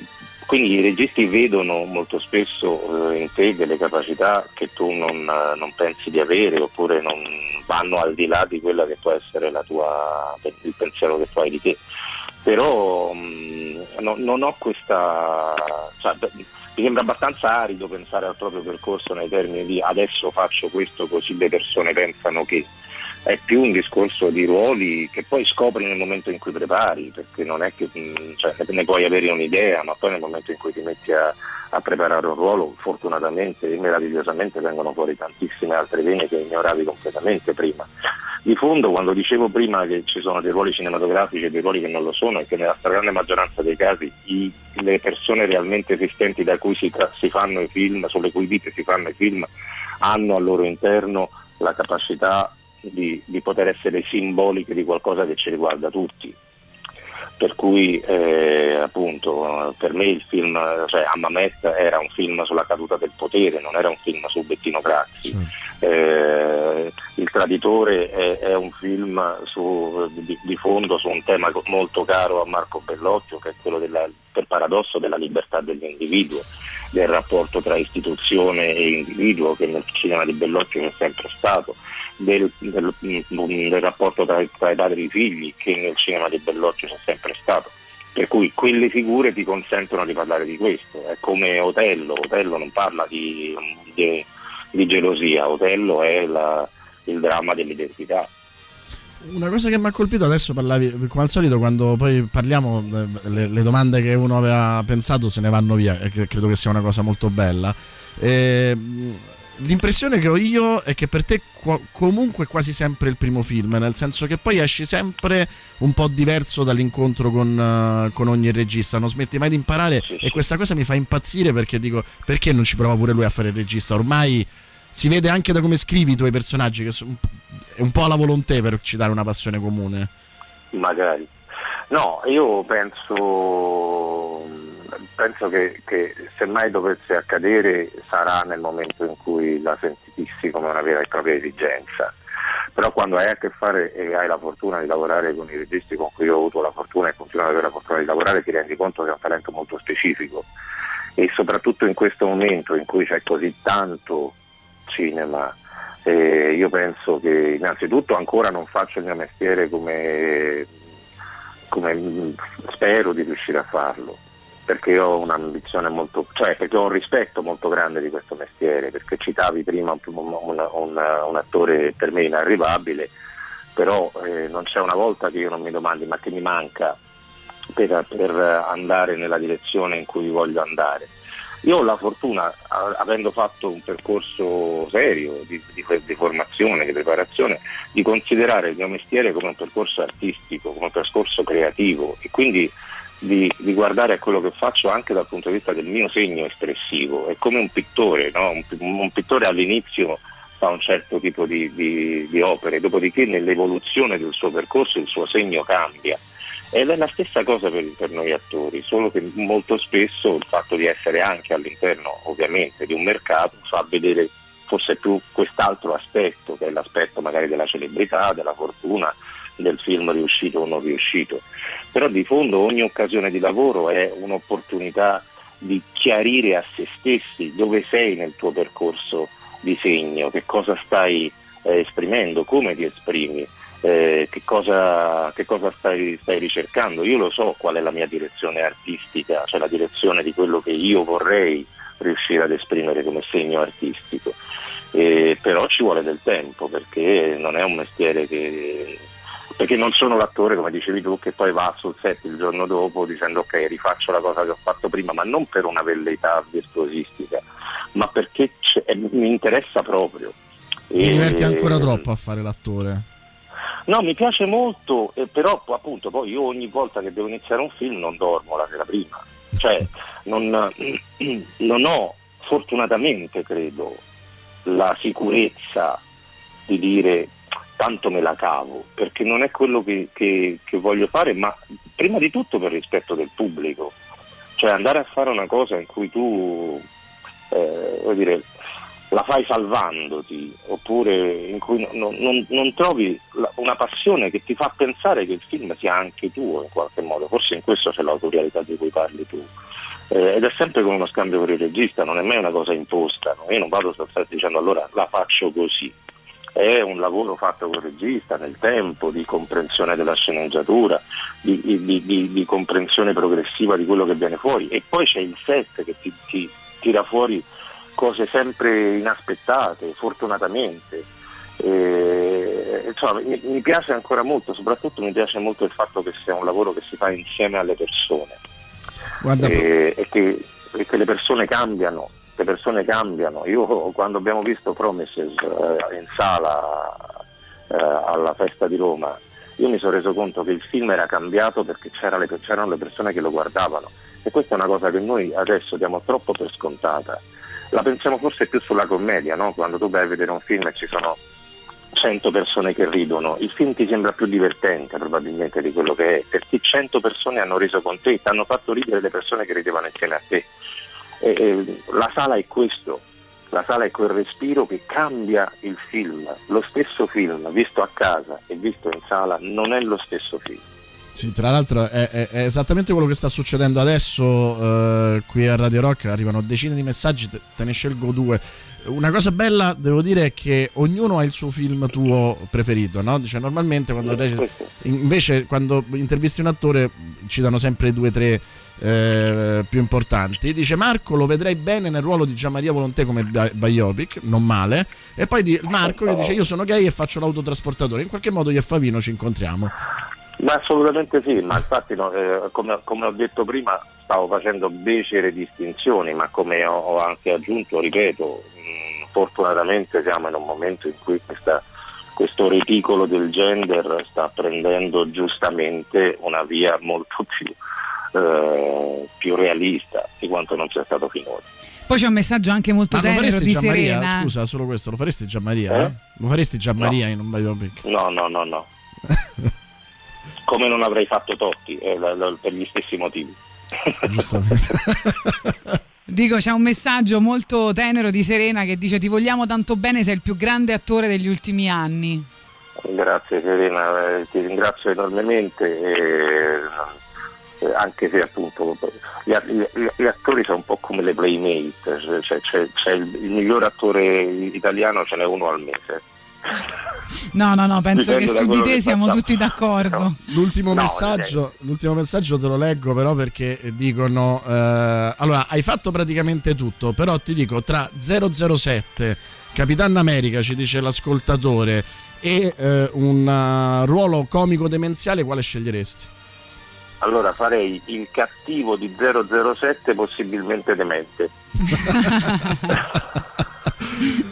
quindi i registi vedono molto spesso eh, in te delle capacità che tu non, non pensi di avere oppure non vanno al di là di quella che può essere tua, il pensiero che tu hai di te. Però mh, no- non ho questa... cioè, mi sembra abbastanza arido pensare al proprio percorso nei termini di adesso faccio questo così le persone pensano che è più un discorso di ruoli che poi scopri nel momento in cui prepari, perché non è che mh, cioè, ne- puoi avere un'idea, ma poi nel momento in cui ti metti a, a preparare un ruolo, fortunatamente e meravigliosamente vengono fuori tantissime altre vene che ignoravi completamente prima. Di fondo, quando dicevo prima che ci sono dei ruoli cinematografici e dei ruoli che non lo sono, e che nella stragrande maggioranza dei casi i- le persone realmente esistenti da cui si, si fanno i film, sulle cui vite si fanno i film, hanno al loro interno la capacità di, di poter essere simboliche di qualcosa che ci riguarda tutti. Per cui eh, appunto per me il film, cioè Hammamet era un film sulla caduta del potere, non era un film su Bettino Craxi. Eh, il Traditore è, è un film su- di, di fondo su un tema molto caro a Marco Bellocchio, che è quello della, per paradosso della libertà dell'individuo, del rapporto tra istituzione e individuo, che nel cinema di Bellocchio c'è sempre stato, del, del- del rapporto tra, tra i padri e i figli, che nel cinema di Bellocchio c'è sempre stato. Per cui quelle figure ti consentono di parlare di questo, è come Otello, Otello non parla di, di- di gelosia, Otello è la- il dramma dell'identità. Una cosa che mi ha colpito adesso parlavi, come al solito, quando poi parliamo, eh, le, le domande che uno aveva pensato se ne vanno via, e credo che sia una cosa molto bella. Ehm, l'impressione che ho io è che per te qua- comunque è quasi sempre il primo film, nel senso che poi esci sempre un po' diverso dall'incontro con, eh, con ogni regista, non smetti mai di imparare e questa cosa mi fa impazzire perché dico perché non ci prova pure lui a fare il regista? Ormai si vede anche da come scrivi i tuoi personaggi che sono un po' alla volontà per citare una passione comune. Magari. No, io penso, penso che, che se mai dovesse accadere sarà nel momento in cui la sentissi come una vera e propria esigenza. Però quando hai a che fare e hai la fortuna di lavorare con i registi con cui ho avuto la fortuna e continuo ad avere la fortuna di lavorare, ti rendi conto che è un talento molto specifico e soprattutto in questo momento in cui c'è così tanto cinema, eh, io penso che innanzitutto ancora non faccio il mio mestiere come, come spero di riuscire a farlo, perché ho un'ambizione molto, cioè perché ho un rispetto molto grande di questo mestiere, perché citavi prima un, un- un- un attore per me inarrivabile, però eh, non c'è una volta che io non mi domandi ma che mi manca per, per andare nella direzione in cui voglio andare. Io ho la fortuna, a- avendo fatto un percorso serio di, di- di formazione, di preparazione, di considerare il mio mestiere come un percorso artistico, come un percorso creativo e quindi di, di guardare a quello che faccio anche dal punto di vista del mio segno espressivo. È come un pittore, no? un, un pittore all'inizio fa un certo tipo di, di- di opere, dopodiché nell'evoluzione del suo percorso il suo segno cambia. Ed è la stessa cosa per, per noi attori, solo che molto spesso il fatto di essere anche all'interno ovviamente di un mercato fa vedere forse più quest'altro aspetto, che è l'aspetto magari della celebrità, della fortuna, del film riuscito o non riuscito. Però di fondo ogni occasione di lavoro è un'opportunità di chiarire a se stessi dove sei nel tuo percorso di segno, che cosa stai eh, esprimendo, come ti esprimi, eh, che cosa, che cosa stai, stai ricercando. Io lo so qual è la mia direzione artistica, cioè la direzione di quello che io vorrei riuscire ad esprimere come segno artistico. Eh, però ci vuole del tempo perché non è un mestiere che perché non sono l'attore come dicevi tu che poi va sul set il giorno dopo dicendo ok rifaccio la cosa che ho fatto prima ma non per una velleità virtuosistica ma perché eh, mi interessa proprio Ti E- diverti ancora troppo a fare l'attore. No, mi piace molto, eh, però appunto poi io ogni volta che devo iniziare un film non dormo la sera prima, cioè non, non ho fortunatamente credo, la sicurezza di dire tanto me la cavo, perché non è quello che, che- che voglio fare, ma prima di tutto per rispetto del pubblico. Cioè andare a fare una cosa in cui tu eh, dire, la fai salvandoti, oppure in cui non, non- non trovi la- una passione che ti fa pensare che il film sia anche tuo in qualche modo, forse in questo c'è l'autorialità di cui parli tu. Eh, ed è sempre con uno scambio con il regista, non è mai una cosa imposta, no? io non vado sto- dicendo allora la faccio così, è un lavoro fatto col regista nel tempo di comprensione della sceneggiatura, di, di- di- di comprensione progressiva di quello che viene fuori. E poi c'è il set che ti, ti tira fuori cose sempre inaspettate, fortunatamente. E, insomma, mi, mi piace ancora molto, soprattutto mi piace molto il fatto che sia un lavoro che si fa insieme alle persone. E, e che, e che le persone cambiano, le persone cambiano. Io quando abbiamo visto Promises eh, in sala eh, alla festa di Roma, io mi sono reso conto che il film era cambiato perché c'era le- c'erano le persone che lo guardavano e questa è una cosa che noi adesso diamo troppo per scontata. La pensiamo forse più sulla commedia, no? quando tu vai a vedere un film e ci sono 100 persone che ridono, il film ti sembra più divertente probabilmente di quello che è, perché 100 persone hanno riso con te, ti hanno fatto ridere le persone che ridevano insieme a te. E- e la sala è questo, la sala è quel respiro che cambia il film, lo stesso film visto a casa e visto in sala non è lo stesso film. Sì, tra l'altro è, è- è esattamente quello che sta succedendo adesso eh, qui a Radio Rock, arrivano decine di messaggi, te, te ne scelgo due. Una cosa bella, devo dire, è che ognuno ha il suo film tuo preferito, no? Dice, normalmente quando invece quando intervisti un attore ci danno sempre due o tre eh, più importanti. Dice Marco lo vedrei bene nel ruolo di Gianmaria Volontè come bi- biopic, non male. E poi di Marco che dice io sono gay e faccio l'autotrasportatore. In qualche modo io e Favino ci incontriamo. Ma assolutamente sì, ma infatti no, eh, come, come ho detto prima stavo facendo becere distinzioni, ma come ho, ho anche aggiunto, ripeto, mh, fortunatamente siamo in un momento in cui questa- questo reticolo del gender sta prendendo giustamente una via molto più, eh, più realista di quanto non sia stato finora. Poi c'è un messaggio anche molto tenero di? Serena. Scusa, solo questo, lo faresti Gianmaria? Eh? Eh? Lo faresti Gianmaria in un biopic? No, no, no, no. come non avrei fatto Totti, eh, la- la- per gli stessi motivi. Giustamente. Dico, c'è un messaggio molto tenero di Serena che dice ti vogliamo tanto bene, sei il più grande attore degli ultimi anni. Grazie Serena, eh, ti ringrazio enormemente, e, eh, anche se appunto gli, gli- gli attori sono un po' come le playmate, cioè, c'è, c'è- il, il miglior attore italiano ce n'è uno al mese. No, no, no, penso Dipende che su di te che siamo tutti d'accordo. L'ultimo, No, messaggio, l'ultimo messaggio te lo leggo però perché dicono eh, allora hai fatto praticamente tutto però ti dico tra 007 Capitan America ci dice l'ascoltatore e eh, un eh, ruolo comico demenziale quale sceglieresti? Allora farei il cattivo di 007 possibilmente demente.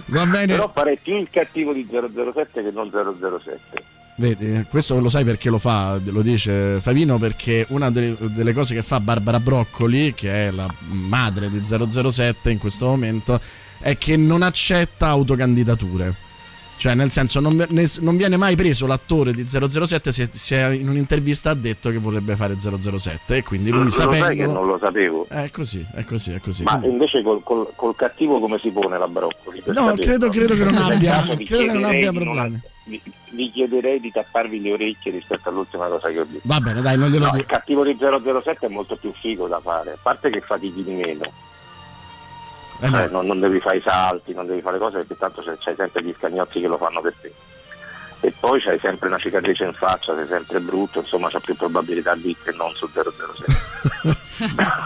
Va bene. Però farei più il cattivo di 007 che non 007. Vedi, questo lo sai perché lo fa, lo dice Favino perché una delle, delle cose che fa Barbara Broccoli, che è la madre di 007 in questo momento, è che non accetta autocandidature. Cioè, nel senso, non, ne- non viene mai preso l'attore di 007 se, se in un'intervista ha detto che vorrebbe fare 007 e quindi lui Lo sai che non lo sapevo. È così, è così, è così. Ma invece col, col- col cattivo come si pone la Broccoli? No, credo, credo che non abbia, credo che non abbia problemi. Vi, vi chiederei di tapparvi le orecchie rispetto all'ultima cosa che ho detto. Va bene, dai, non glielo No, dico. il cattivo di 007 è molto più figo da fare, a parte che fatichi di meno. Eh no. Cioè, non, non devi fare i salti, non devi fare cose perché tanto c'hai sempre gli scagnozzi che lo fanno per te. E poi c'hai sempre una cicatrice in faccia, sei sempre brutto, insomma c'ha più probabilità di che non su 007.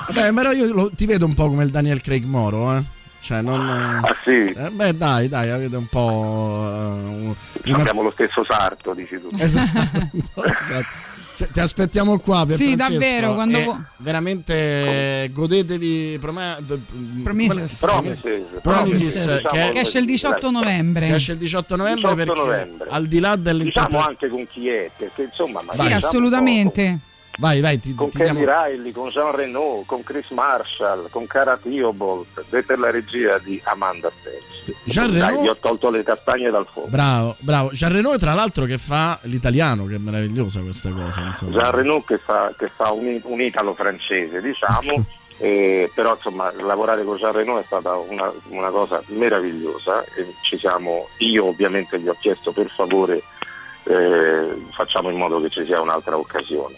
Beh, però io lo- ti vedo un po' come il Daniel Craig Moro, eh. Cioè, non. Ah sì? Eh, beh, dai, dai, avete un po'. eh, una- Abbiamo lo stesso sarto, dici tu. Esatto, esatto. Se- ti aspettiamo qua per Sì, Francesco, davvero, quando e vo- veramente eh, godetevi prome- Promises. Promises. Promises, Diciamo- che, Che esce il 18 novembre. che esce il 18 novembre 18 perché novembre. al di là Diciamo dell'interpretazione anche con chi è, perché insomma... Sì, magari diciamo assolutamente. Vai, vai, ti, con ti Kelly diamo- Riley, con Jean Reno, con Chris Marshall, con Cara Theobald per la regia di Amanda Stella. Jean Dai, Reno- gli ho tolto le castagne dal fuoco. Bravo, bravo. Jean Reno, tra l'altro, che fa l'italiano, che è meravigliosa questa cosa. insomma. Jean Reno che fa, che fa un, un italo-francese, diciamo, eh, però insomma lavorare con Jean Reno è stata una, una cosa meravigliosa e ci siamo, io ovviamente gli ho chiesto per favore eh, facciamo in modo che ci sia un'altra occasione.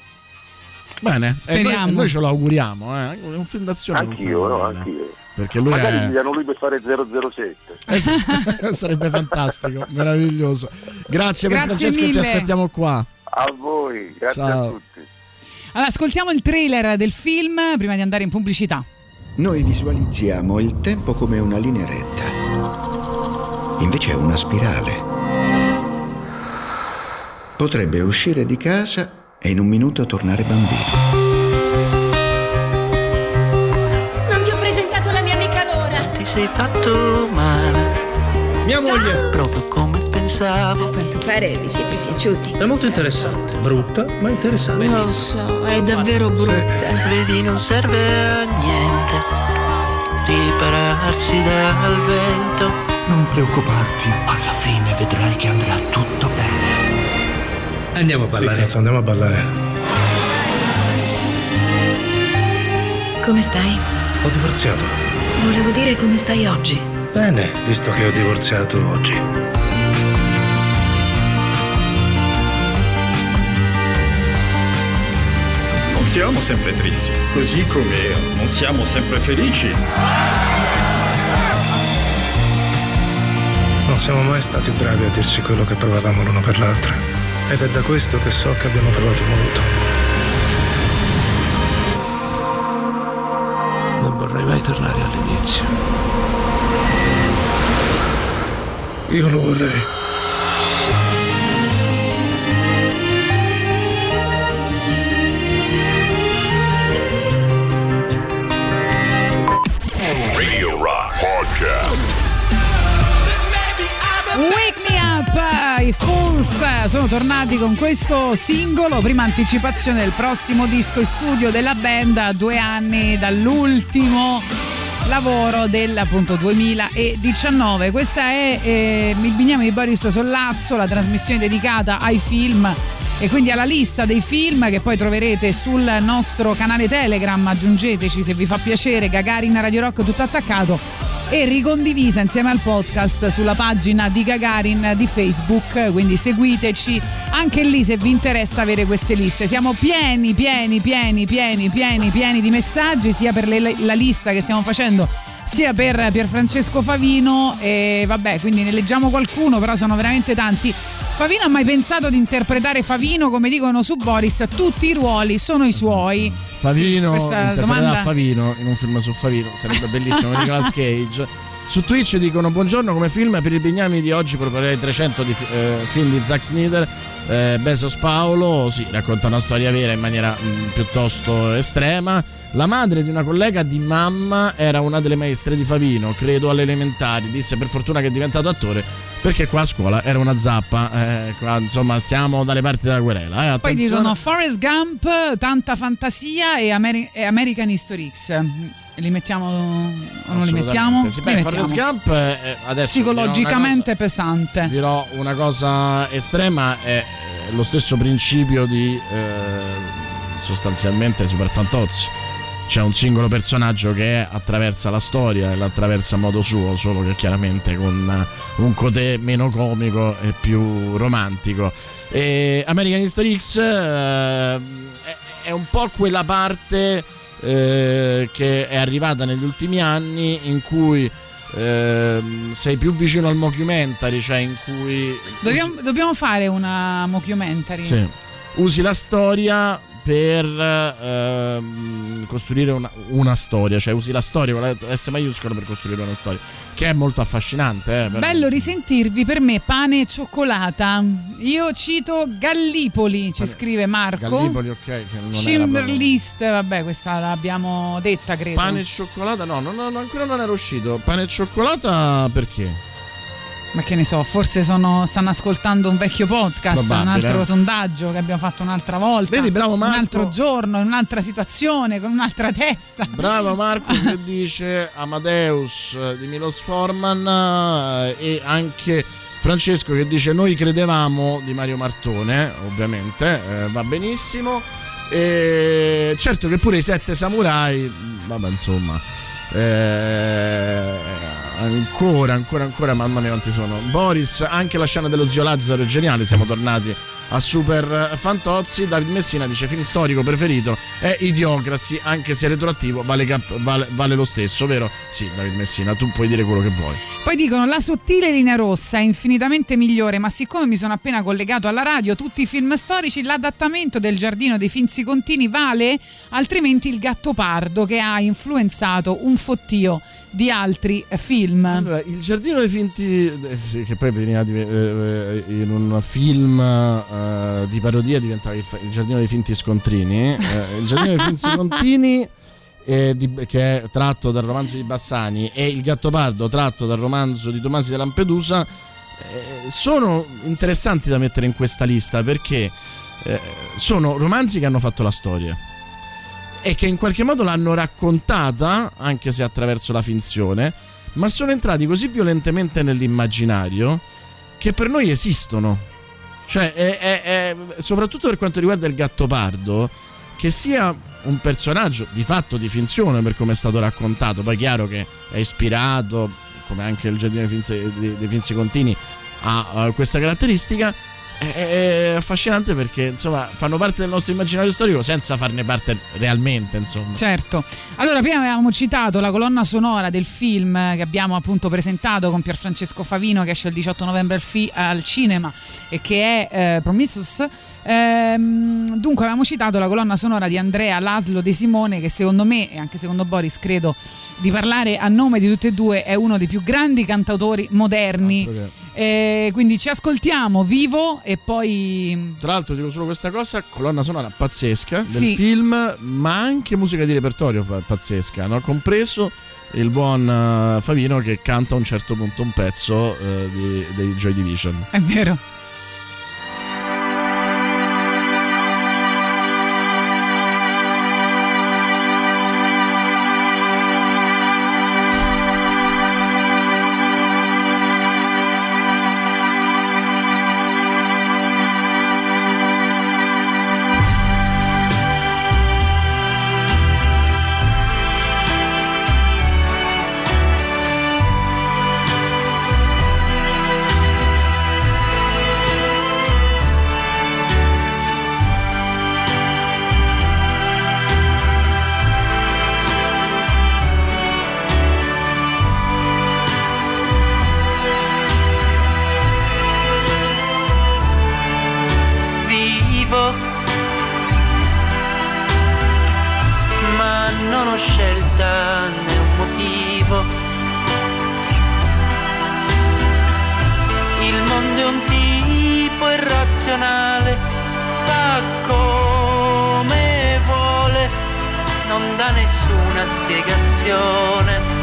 Bene, Speriamo. noi, noi ce lo auguriamo. Eh. È un film d'azione. Anch'io, no? Anch'io. Perché lui Magari è... pigliano lui per fare 007. Eh Sarebbe fantastico, meraviglioso. Grazie, per Grazie Francesco, ti mille. aspettiamo qua. A voi, grazie Ciao. a tutti. Allora, ascoltiamo il trailer del film prima di andare in pubblicità. Noi visualizziamo il tempo come una linea retta. Invece è una spirale. Potrebbe uscire di casa e in un minuto tornare bambino. Non ti ho presentato la mia amica Lora. Ti sei fatto male. Mia moglie. Proprio come pensavo. A quanto pare vi siete piaciuti. È molto interessante. Brutta, ma interessante. Lo so, è davvero brutta. Vedi, non serve a niente. Ripararsi dal vento. Non preoccuparti, alla fine vedrai che andrà tutto. Andiamo a ballare. Sì, cazzo, andiamo a ballare. Come stai? Ho divorziato. Volevo dire come stai oggi. Bene, visto che ho divorziato oggi. Non siamo sempre tristi, così come non siamo sempre felici. Non siamo mai stati bravi a dirci quello che provavamo l'uno per l'altra. Ed è da questo che so che abbiamo provato molto. Non vorrei mai tornare all'inizio. Io lo vorrei. Radio i Fools sono tornati con questo singolo, prima anticipazione del prossimo disco in studio della band a due anni dall'ultimo lavoro del appunto 2019. Questa è eh, il bigname di Boris Sollazzo, la trasmissione dedicata ai film e quindi alla lista dei film che poi troverete sul nostro canale Telegram, aggiungeteci se vi fa piacere, Gagarin Radio Rock tutto attaccato e ricondivisa insieme al podcast sulla pagina di Gagarin di Facebook, quindi seguiteci anche lì se vi interessa avere queste liste. Siamo pieni, pieni, pieni, pieni, pieni, pieni di messaggi sia per le- la lista che stiamo facendo sia per Pierfrancesco Favino e vabbè, quindi ne leggiamo qualcuno, però sono veramente tanti. Favino ha mai pensato di interpretare Favino, come dicono su Boris, tutti i ruoli sono i suoi. Favino, interpreta domanda- Favino in un film su Favino, sarebbe bellissimo, Nicolas Cage. Su Twitch dicono buongiorno come film per i bignami di oggi proporrei 300 di, eh, film di Zack Snyder eh, Bezos Paolo sì, racconta una storia vera in maniera mh, piuttosto estrema la madre di una collega di mamma era una delle maestre di Favino credo alle elementari disse per fortuna che è diventato attore perché qua a scuola era una zappa eh, qua, insomma stiamo dalle parti della querela eh, Poi dicono Forrest Gump, tanta fantasia e, Ameri- e American History X. Li mettiamo o non li mettiamo? Sì, Li beh, mettiamo. Forrest Gump eh, adesso Psicologicamente pesante. dirò una cosa estrema è eh, lo stesso principio di eh, sostanzialmente Super Fantozzi c'è un singolo personaggio che attraversa la storia e l'attraversa a modo suo solo che chiaramente con eh, un cotè meno comico e più romantico e American History X eh, è, un po' quella parte eh, che è arrivata negli ultimi anni in cui ehm, sei più vicino al mockumentary, cioè in cui Dobbiamo, dobbiamo fare una mockumentary. sì, usi la storia per ehm, costruire una, una storia, cioè usi la storia con la S maiuscola per costruire una storia, che è molto affascinante. Eh. Bello risentirvi per me pane e cioccolata. Io cito Gallipoli, ci scrive Marco. Gallipoli, ok, che non era Schindler proprio- List, vabbè, questa l'abbiamo detta, credo. Pane e cioccolata? No, no, no, ancora non era uscito. Pane e cioccolata perché? Ma che ne so, forse sono- stanno ascoltando un vecchio podcast, un altro sondaggio che abbiamo fatto un'altra volta. Vedi, bravo Un Marco. altro giorno, in un'altra situazione, con un'altra testa. Bravo Marco che dice Amadeus eh, di Milos Forman eh, e anche Francesco che dice noi credevamo di Mario Martone, ovviamente, eh, va benissimo. E certo che pure i sette samurai, vabbè insomma, eh, ancora, ancora, ancora, mamma mia quanti sono. Boris, anche la scena dello zio Lazzaro è geniale, siamo tornati a Super Fantozzi. David Messina dice film storico preferito è Idiocracy, anche se retroattivo vale, cap- vale- vale lo stesso, vero? Sì, David Messina, tu puoi dire quello che vuoi. Poi dicono la sottile linea rossa è infinitamente migliore, ma siccome mi sono appena collegato alla radio, tutti i film storici, l'adattamento del giardino dei Finzi Contini vale, altrimenti il gatto pardo che ha influenzato un fottio di altri film. Allora, il giardino dei finti, eh, sì, che poi veniva di- eh, in un film eh, di parodia diventava il, il giardino dei finti scontrini. eh, il giardino dei finti scontrini. eh, di- che è tratto dal romanzo di Bassani e il Gattopardo tratto dal romanzo di Tomasi de Lampedusa eh, sono interessanti da mettere in questa lista perché sono romanzi che hanno fatto la storia e che in qualche modo l'hanno raccontata, anche se attraverso la finzione, ma sono entrati così violentemente nell'immaginario che per noi esistono. Cioè, è- è- è- soprattutto per quanto riguarda il Gattopardo, che sia un personaggio di fatto di finzione per come è stato raccontato, poi è chiaro che è ispirato, come anche il Giardino dei Finzi, dei- Finzi Contini, ha questa caratteristica. È affascinante perché insomma fanno parte del nostro immaginario storico senza farne parte realmente, insomma. Certo. Allora, prima avevamo citato la colonna sonora del film che abbiamo appunto presentato con Pierfrancesco Favino che esce il 18 novembre al, fi- al cinema e che è eh, Prometheus. Ehm, dunque, avevamo citato la colonna sonora di Andrea Laslo De Simone che secondo me e anche secondo Boris credo di parlare a nome di tutti e due è uno dei più grandi cantautori moderni. Eh, quindi ci ascoltiamo vivo e poi Tra l'altro dico solo questa cosa, colonna sonora pazzesca del Sì. film, ma anche musica di repertorio pazzesca, no? compreso il buon eh, Favino che canta a un certo punto un pezzo eh, dei Joy Division. è vero. È un tipo irrazionale, fa come vuole, non dà nessuna spiegazione.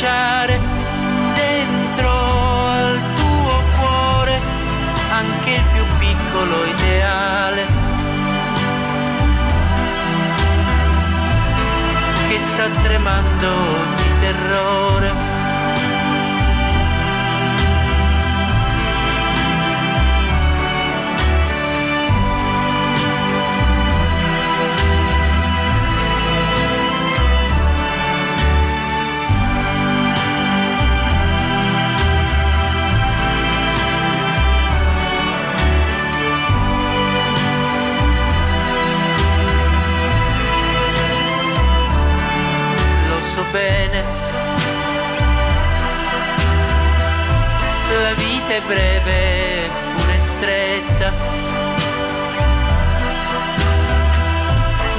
Di bruciare dentro al tuo cuore anche il più piccolo ideale. Che sta tremando di terrore vita è breve, una è stretta,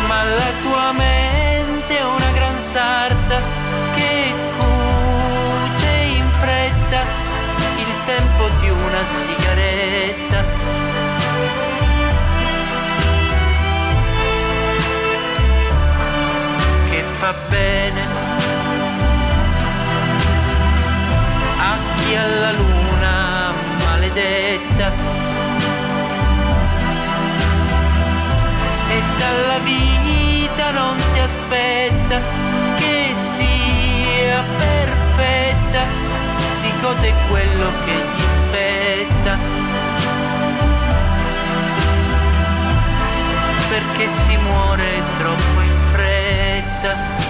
ma la tua mente è una gran sarta che cuce in fretta il tempo di una sigaretta. Che fa bene. a chi alla luce maledetta. E dalla vita non si aspetta che sia perfetta si gode quello che gli spetta. Perché si muore troppo in fretta.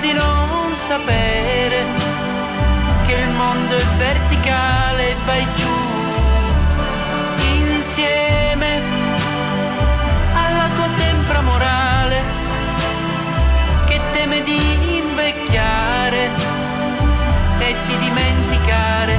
Di non sapere che il mondo è verticale e vai giù insieme alla tua tempra morale che teme di invecchiare e di dimenticare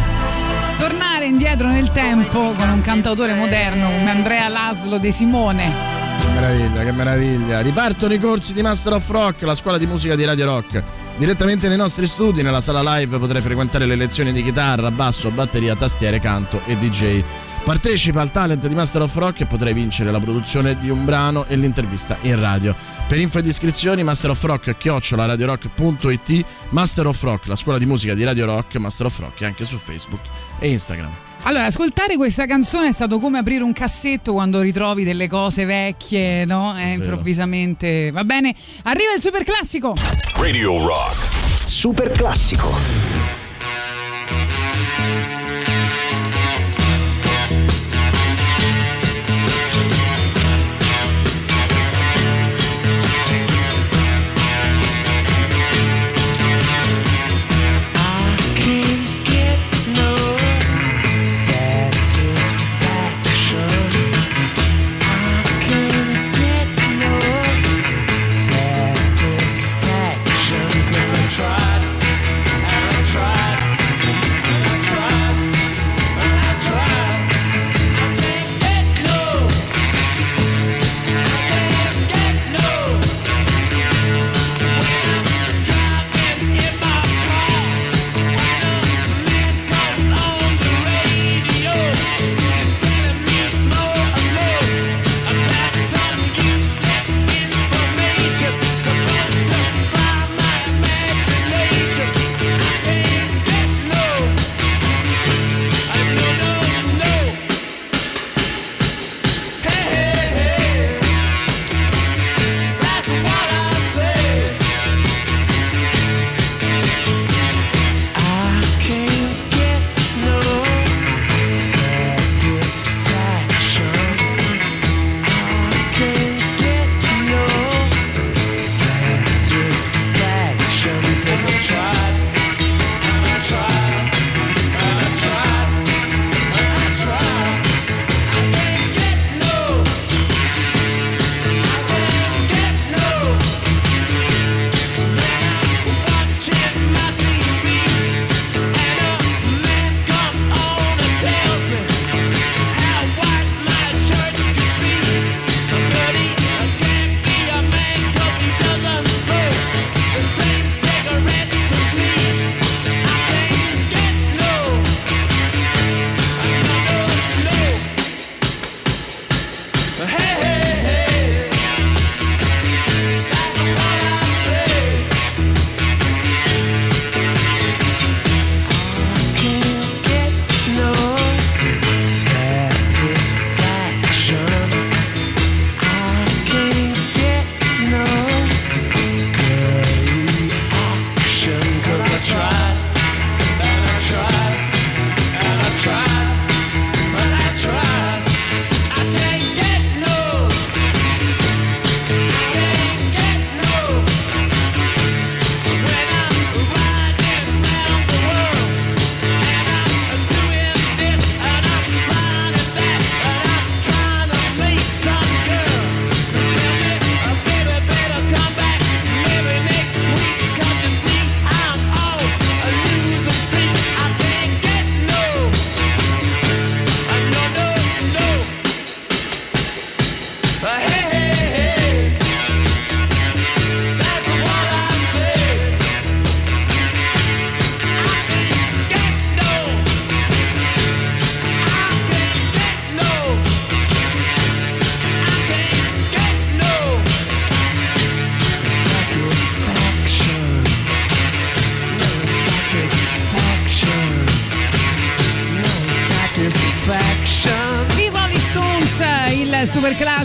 Tornare indietro nel tempo con un cantautore moderno come Andrea Laslo De Simone. Meraviglia, che meraviglia. Ripartono i corsi di Master of Rock, la scuola di musica di Radio Rock. Direttamente nei nostri studi, nella sala live, potrai frequentare le lezioni di chitarra, basso, batteria, tastiere, canto e DJ. Partecipa al talent di Master of Rock e potrai vincere la produzione di un brano e l'intervista in radio. Per info ed iscrizioni Master of Rock chiocciolaradiorock.it Master of Rock, la scuola di musica di Radio Rock, Master of Rock anche su Facebook e Instagram. Allora, ascoltare questa canzone è stato come aprire un cassetto quando ritrovi delle cose vecchie, no? Eh, improvvisamente. Va bene, arriva il super classico. Radio Rock. Super classico.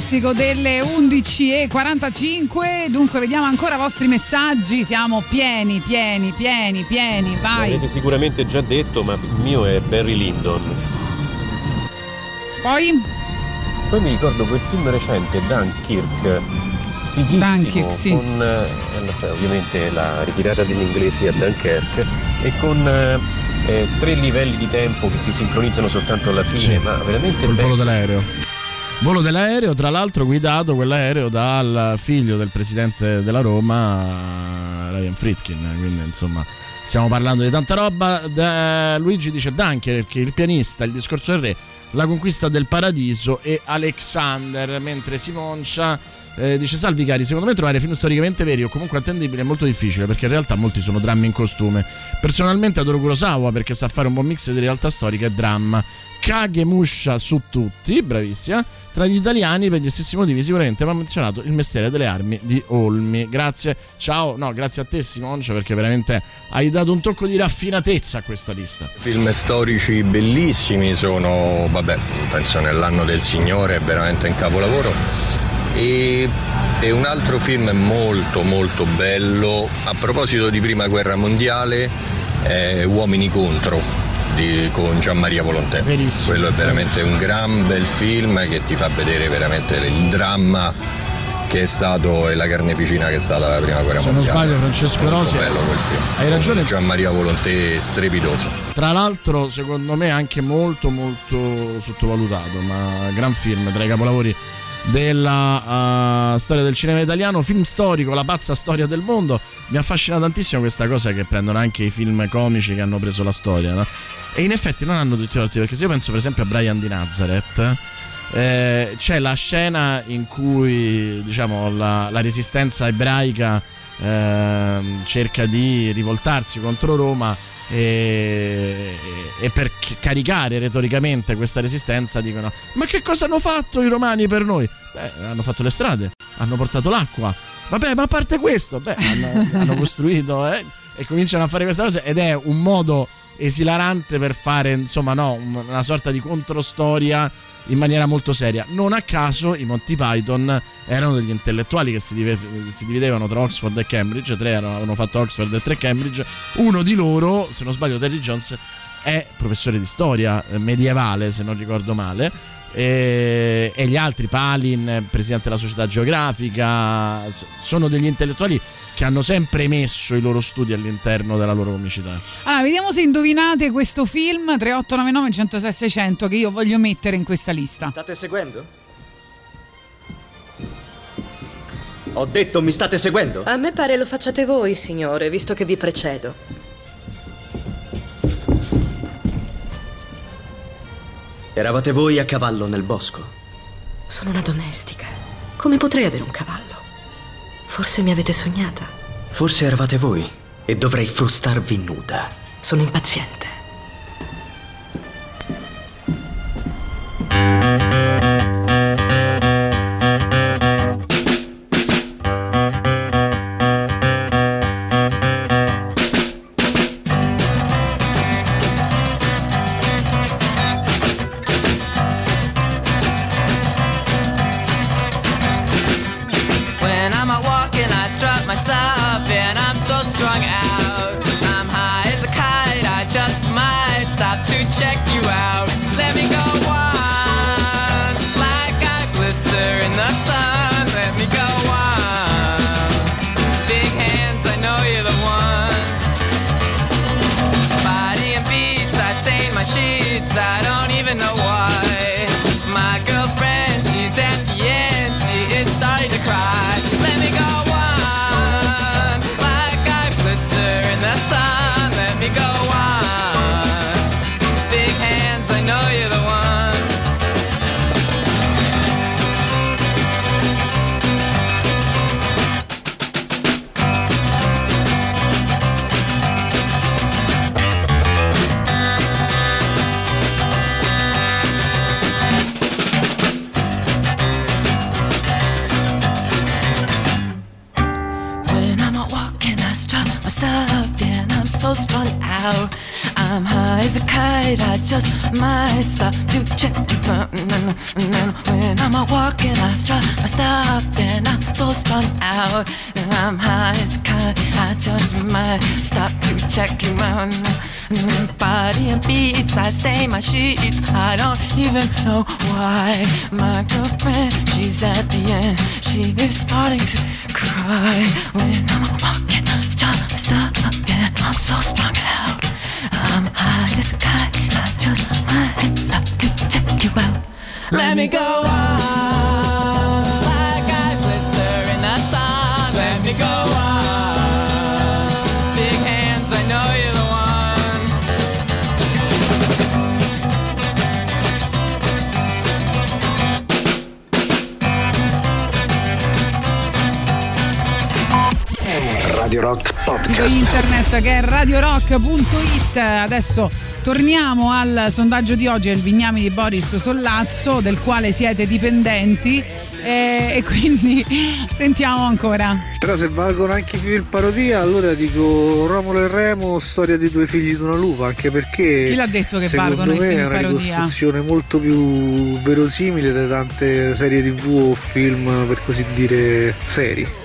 Classico delle 11.45. Dunque, vediamo ancora i vostri messaggi. Siamo pieni, pieni, pieni, pieni. Vai. L'avete sicuramente già detto, ma il mio è Barry Lyndon. Poi, Poi mi ricordo quel film recente, Dunkirk, Dunkirk, sì. con eh, cioè, ovviamente la ritirata degli inglesi a Dunkerque e con eh, eh, tre livelli di tempo che si sincronizzano soltanto alla fine, Sì, ma veramente col bello. volo dell'aereo. Volo dell'aereo, tra l'altro guidato quell'aereo dal figlio del presidente della Roma, Ryan Fritkin, quindi insomma stiamo parlando di tanta roba. Da- Luigi dice Dunkirk, il pianista, il discorso del re, la conquista del paradiso e Alexander, mentre Simoncia eh, dice salvi cari, secondo me trovare film storicamente veri o comunque attendibili è molto difficile perché in realtà molti sono drammi in costume. Personalmente adoro Kurosawa perché sa fare un buon mix di realtà storica e dramma. Kagemusha su tutti, bravissima. Tra gli italiani, per gli stessi motivi, sicuramente va menzionato il mestiere delle armi di Olmi. Grazie, ciao, no, grazie a te Simoncia perché veramente hai dato un tocco di raffinatezza a questa lista. Film storici bellissimi sono, vabbè, penso nell'anno del Signore, è veramente un capolavoro. E, e un altro film molto molto bello, a proposito di prima guerra mondiale, è Uomini contro di- con Gianmaria Volontè. Quello è veramente un gran bel film che ti fa vedere veramente il dramma che è stato e la carneficina che è stata la prima guerra Se non mondiale. sbaglio, Francesco Rosi. bello quel film. Hai ragione. Gianmaria Volontè strepitoso. Tra l'altro, secondo me, anche molto, molto sottovalutato, ma gran film tra i capolavori della uh, storia del cinema italiano, film storico, la pazza storia del mondo. Mi affascina tantissimo questa cosa che prendono anche i film comici che hanno preso la storia, no? E in effetti non hanno tutti i torti, perché se io penso per esempio a Brian di Nazareth, eh, c'è la scena in cui diciamo la, la resistenza ebraica ehm, cerca di rivoltarsi contro Roma e, e per caricare retoricamente questa resistenza dicono ma che cosa hanno fatto i romani per noi? Beh, hanno fatto le strade, hanno portato l'acqua. Vabbè, ma a parte questo, beh, hanno, hanno costruito eh, e cominciano a fare questa cosa ed è un modo esilarante per fare, insomma, no, un- una sorta di controstoria in maniera molto seria. Non a caso i Monty Python erano degli intellettuali che si, dividevano tra Oxford e Cambridge, tre avevano fatto Oxford e tre Cambridge. Uno di loro, se non sbaglio, Terry Jones, è professore di storia eh, medievale, se non ricordo male. E, e gli altri, Palin, eh, presidente della società geografica, sono degli intellettuali che hanno sempre messo i loro studi all'interno della loro comicità. allora, vediamo se indovinate questo film 3899 106 600 che io voglio mettere in questa lista. State seguendo? Ho detto mi state seguendo? A me pare lo facciate voi, signore, visto che vi precedo. Eravate voi a cavallo nel bosco. Sono una domestica. Come potrei avere un cavallo? Forse mi avete sognata. Forse eravate voi e dovrei frustarvi nuda. Sono impaziente. Radio Rock Podcast. internet che è radiorock.it. Adesso torniamo al sondaggio di oggi, è il Vignami di Boris Sollazzo, del quale siete dipendenti. E, e quindi sentiamo ancora. Però se valgono anche i film parodia, allora dico Romolo e Remo, storia di due figli di una lupa, anche perché Chi l'ha detto che secondo valgono i me film è una ricostruzione molto più verosimile di tante serie tv o film per così dire seri.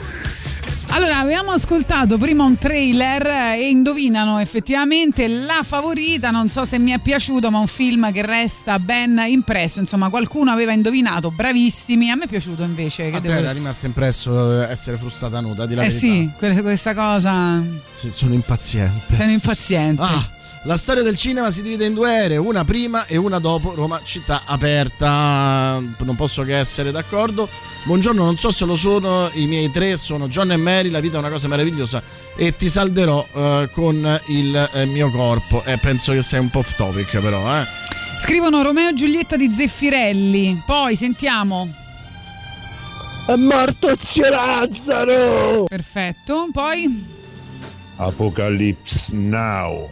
Allora, avevamo ascoltato prima un trailer e indovinano effettivamente la favorita, non so se mi è piaciuto, ma un film che resta ben impresso, insomma qualcuno aveva indovinato, bravissimi, a me è piaciuto invece. Che A devo- era rimasto impresso essere frustata nuda, di la Eh verità. sì, que- questa cosa... Sì, sono impaziente. Sono impaziente. Ah, la storia del cinema si divide in due aree, una prima e una dopo Roma città aperta. Non posso che essere d'accordo. Buongiorno, non so se lo sono, i miei tre sono John e Mary, la vita è una cosa meravigliosa e ti salderò eh, con il eh, mio corpo. E penso che sei un po' off topic però, eh. Scrivono Romeo e Giulietta di Zeffirelli, poi sentiamo. È morto zio Lazzaro! Perfetto, poi Apocalypse Now.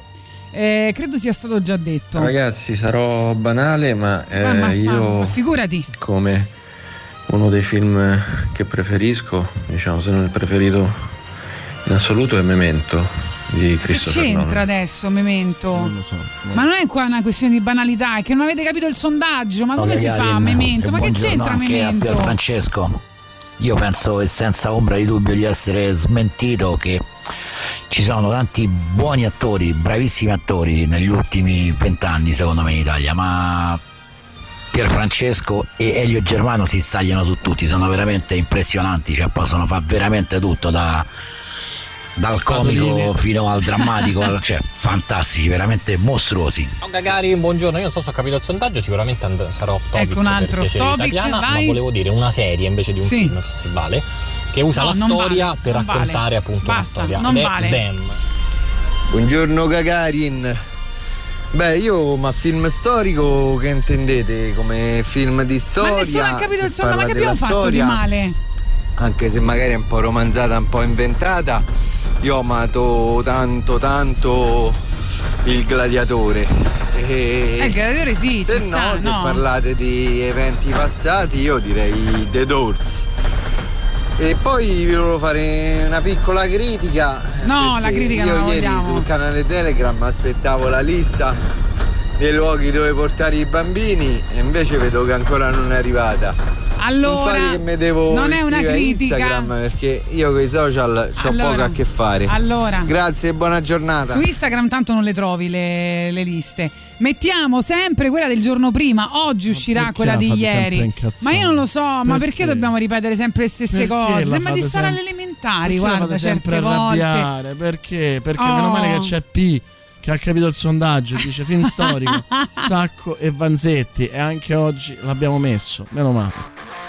Eh, credo sia stato già detto. Ragazzi, sarò banale, ma, eh, Ma- io ma figurati. come uno dei film che preferisco, diciamo se non il preferito in assoluto è Memento di Che Christopher c'entra Nolan. adesso, Memento? Ma non è qua una questione di banalità, è che non avete capito il sondaggio. Ma come si fa, Memento? Ma che c'entra Memento? Pier Francesco, io penso e senza ombra di dubbio di essere smentito che ci sono tanti buoni attori, bravissimi attori negli ultimi vent'anni secondo me in Italia, ma Pier Francesco e Elio Germano si stagliano su tutti, sono veramente impressionanti, cioè possono fare veramente tutto da- dal comico fino al drammatico, cioè fantastici, veramente mostruosi. Ciao Gagari, buongiorno. Io non so se ho capito il sondaggio, sicuramente and- sarà off topic. Ecco un altro off piacere topic, italiana, vai. ma volevo dire una serie invece di un Sì. film, se vale, che usa No, la non storia vale, per non vale. raccontare appunto Basta, una storia. non vale. Them. Buongiorno Gagarin. Beh, io ma film storico che intendete come film di storia? Ma nessuno ha capito il sonno, ma che abbiamo fatto di storia, male? Anche se magari è un po' romanzata, un po' inventata. Io ho amato tanto tanto il gladiatore. E Eh, il gladiatore sì, se ci no, sta, se no? parlate di eventi passati, io direi The Doors. E poi vi volevo fare una piccola critica. No, la critica io non la ieri vogliamo. sul canale Telegram aspettavo la lista dei luoghi dove portare i bambini e invece vedo che ancora non è arrivata. Non Allora, fate che mi devo non è una critica. Instagram perché io con i social ho Allora, poco a che fare. allora. Grazie e buona giornata. Su Instagram tanto non le trovi le, le liste. Mettiamo sempre quella del giorno prima. Oggi uscirà perché quella la di ieri. Ma io non lo so, ma perché Perché? dobbiamo ripetere sempre le stesse Perché cose? Sembra di stare sempre- alle elementari, Perché guarda, certe volte. arrabbiare? Perché? Perché Oh. meno male che c'è P che ha capito il sondaggio, dice film storico, Sacco e Vanzetti e anche oggi l'abbiamo messo, meno male.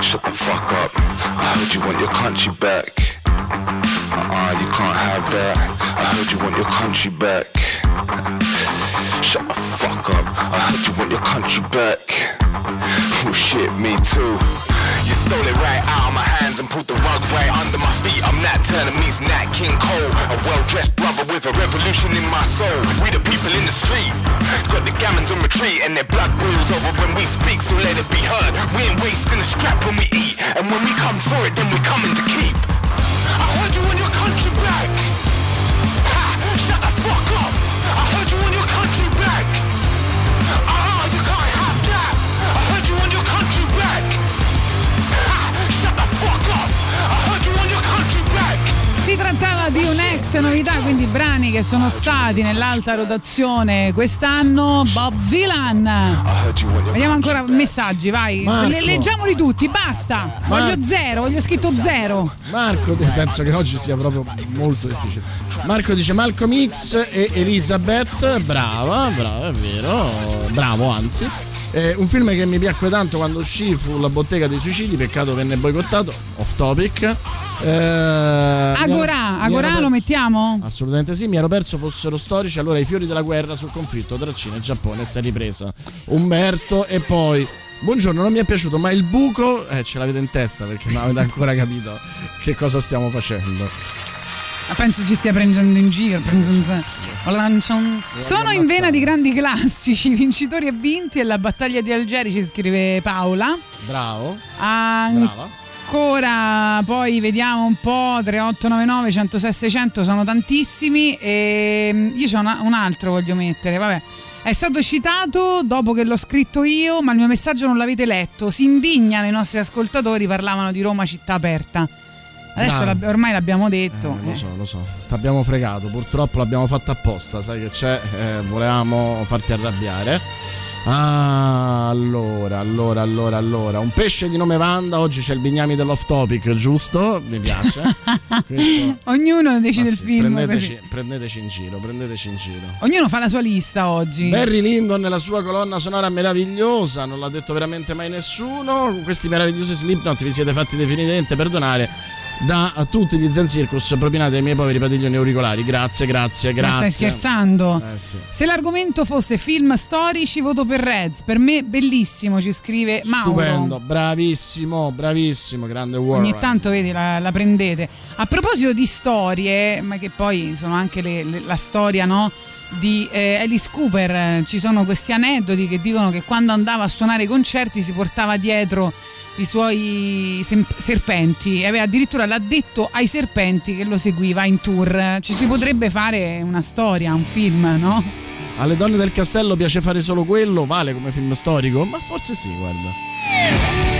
Shut the fuck up. I heard you want your country back. Uh-uh, you can't have that. I heard you want your country back. Shut the fuck up. I heard you want your country back. Oh shit, me too. You stole it right out of my hands and pulled the rug right under my feet. I'm Nat Turner meets Nat King Cole. A well-dressed brother with a revolution in my soul. We the people in the street. Got the gammons on retreat and their blood boils over when we speak, so let it be heard. We ain't wasting a scrap when we eat. And when we come for it, then we're coming to keep. I heard you want your country back. Ha! Shut the fuck up. Trattava di un'ex novità, quindi brani che sono stati nell'alta rotazione quest'anno. Bob Dylan. Vediamo ancora messaggi, vai. Marco. Le- leggiamoli tutti, basta. Voglio Marco. zero, voglio scritto zero. Marco, penso che oggi sia proprio molto difficile. Marco dice Malcolm X e Elizabeth, brava, brava, è vero, bravo anzi. Eh, un film che mi piacque tanto quando uscì fu La bottega dei suicidi, peccato venne boicottato, off topic. Eh, Agora, Agora ero lo per- mettiamo? Assolutamente sì, mi ero perso fossero storici allora i fiori della guerra sul conflitto tra Cina e Giappone, si è ripresa. Umberto e poi... Buongiorno, non mi è piaciuto, ma il buco... Eh, ce l'avete in testa perché non avete ancora capito che cosa stiamo facendo. Penso ci stia prendendo in giro. Sono in vena di grandi classici, vincitori e vinti e la battaglia di Algeri, ci scrive Paola. Bravo. Brava. Ancora, poi vediamo un po', 3899 106 600 sono tantissimi e io c'ho una- un altro voglio mettere, vabbè. È stato citato dopo che l'ho scritto io, ma il mio messaggio non l'avete letto. Si indignano i nostri ascoltatori, parlavano di Roma città aperta. Adesso l'ab- ormai l'abbiamo detto. Eh, lo eh. so, lo so. Ti abbiamo fregato, purtroppo l'abbiamo fatto apposta, sai che c'è, eh, volevamo farti arrabbiare. Ah, allora, allora, allora, allora. Un pesce di nome Vanda, oggi c'è il bignami dell'off topic, giusto? Mi piace. Questo- Ognuno decide Ah, il sì, film prendeteci, prendeteci in giro, prendeteci in giro. Ognuno fa la sua lista oggi. Barry Lyndon nella sua colonna sonora meravigliosa, non l'ha detto veramente mai nessuno. Con questi meravigliosi Slipknot vi siete fatti definitivamente perdonare da tutti gli Zen Circus propinati ai miei poveri padiglioni auricolari. Grazie, grazie, Ma grazie. stai scherzando? Eh, sì. Se l'argomento fosse film storici, voto per Reds. Per me bellissimo, ci scrive Mauro. Stupendo, bravissimo, bravissimo, grande Warren. Ogni tanto vedi la, la prendete. A proposito di storie, ma che poi sono anche le- le- la storia no, di eh, Alice Cooper, eh, ci sono questi aneddoti che dicono che quando andava a suonare i concerti si portava dietro i suoi serpenti e aveva addirittura l'ha detto ai serpenti che lo seguiva in tour. Ci si potrebbe fare una storia, un film, no? Alle donne del castello piace fare solo quello, vale come film storico? Ma forse sì, guarda.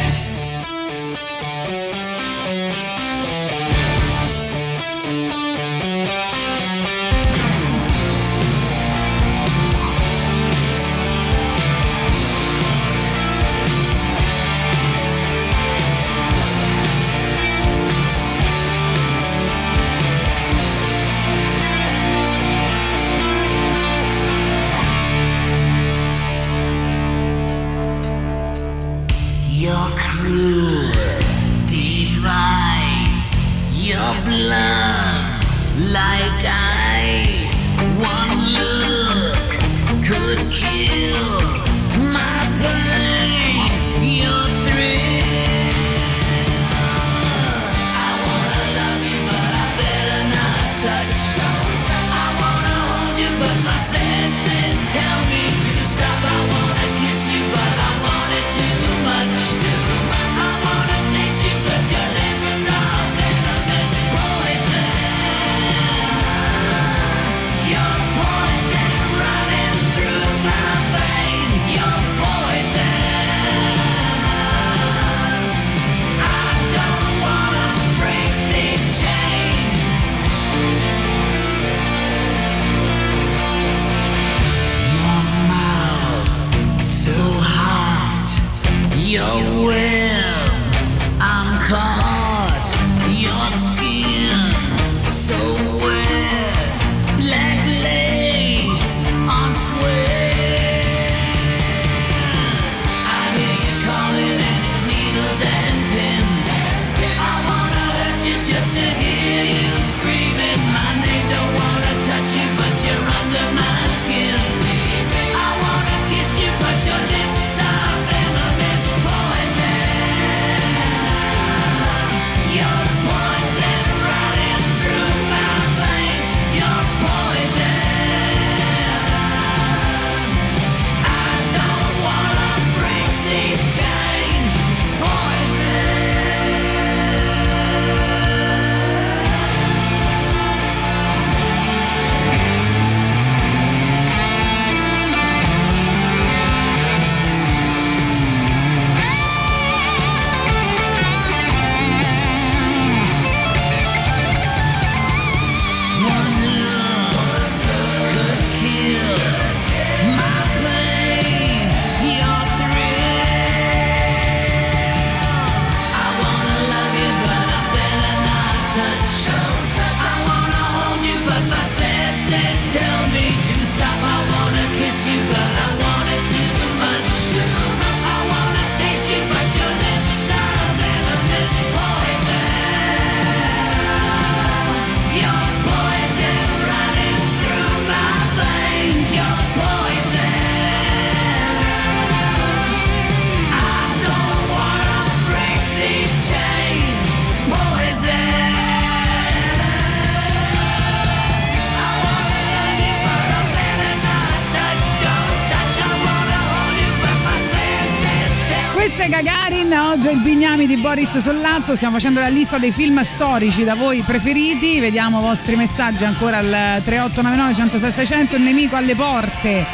Boris Sollazzo, stiamo facendo la lista dei film storici da voi preferiti, vediamo i vostri messaggi ancora al 3899 106 600, il nemico alle porte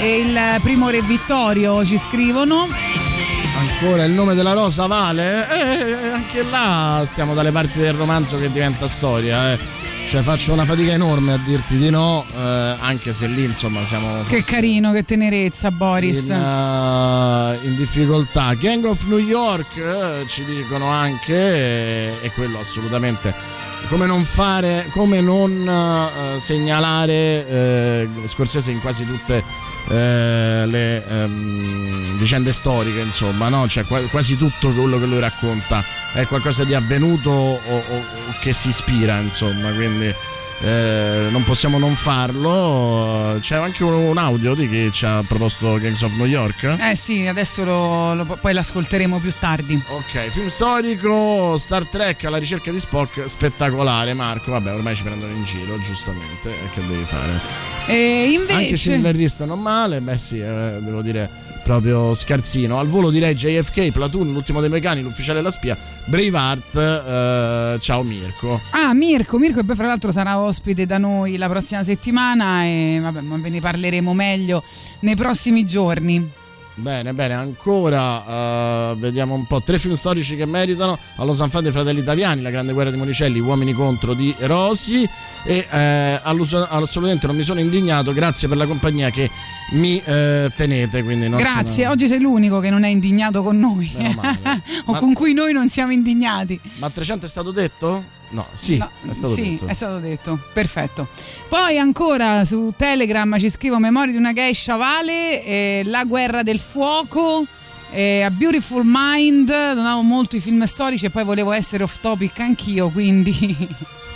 e il primo re Vittorio ci scrivono. Ancora il nome della rosa vale? Eh, anche là stiamo dalle parti del romanzo che diventa storia, eh. Cioè faccio una fatica enorme a dirti di no, eh, anche se lì insomma siamo Che carino, che tenerezza Boris. in, eh, in difficoltà. Gang of New York eh, ci dicono anche, e, e quello assolutamente. Come non fare, come non eh, segnalare eh, Scorsese in quasi tutte eh, le ehm, vicende storiche, insomma, no? Cioè qua- quasi tutto quello che lui racconta è qualcosa di avvenuto o, o- o che si ispira, insomma, quindi eh, non possiamo non farlo. C'è anche un, un audio di chi ci ha proposto Gangs of New York. Eh sì, adesso lo- lo- poi l'ascolteremo più tardi. Ok, film storico, Star Trek alla ricerca di Spock, spettacolare. Marco, vabbè, ormai ci prendono in giro, giustamente. E che devi fare? E Anche invece... Silverista non male, beh sì, eh, devo dire proprio scarsino. Al volo direi JFK, Platoon, l'ultimo dei meccani, l'ufficiale della spia, Braveheart, eh, ciao Mirko. Ah, Mirko, Mirko e poi fra l'altro sarà ospite da noi la prossima settimana e vabbè, ma ve ne parleremo meglio nei prossimi giorni. Bene, bene, ancora eh, vediamo un po'. Tre film storici che meritano. Allo Sanfà dei Fratelli Italiani, La Grande Guerra di Monicelli, Uomini contro di Rosi. E eh, assolutamente non mi sono indignato, grazie per la compagnia che mi eh, tenete. Grazie, sono- oggi sei l'unico che non è indignato con noi o Ma- con cui noi non siamo indignati. Ma 300 è stato detto? No, sì, No, è stato sì, detto. è stato detto. Perfetto. Poi ancora su Telegram ci scrivo Memoria di una geisha Vale, eh, La guerra del fuoco, eh, A Beautiful Mind. Non amo molto i film storici e poi volevo essere off topic anch'io, quindi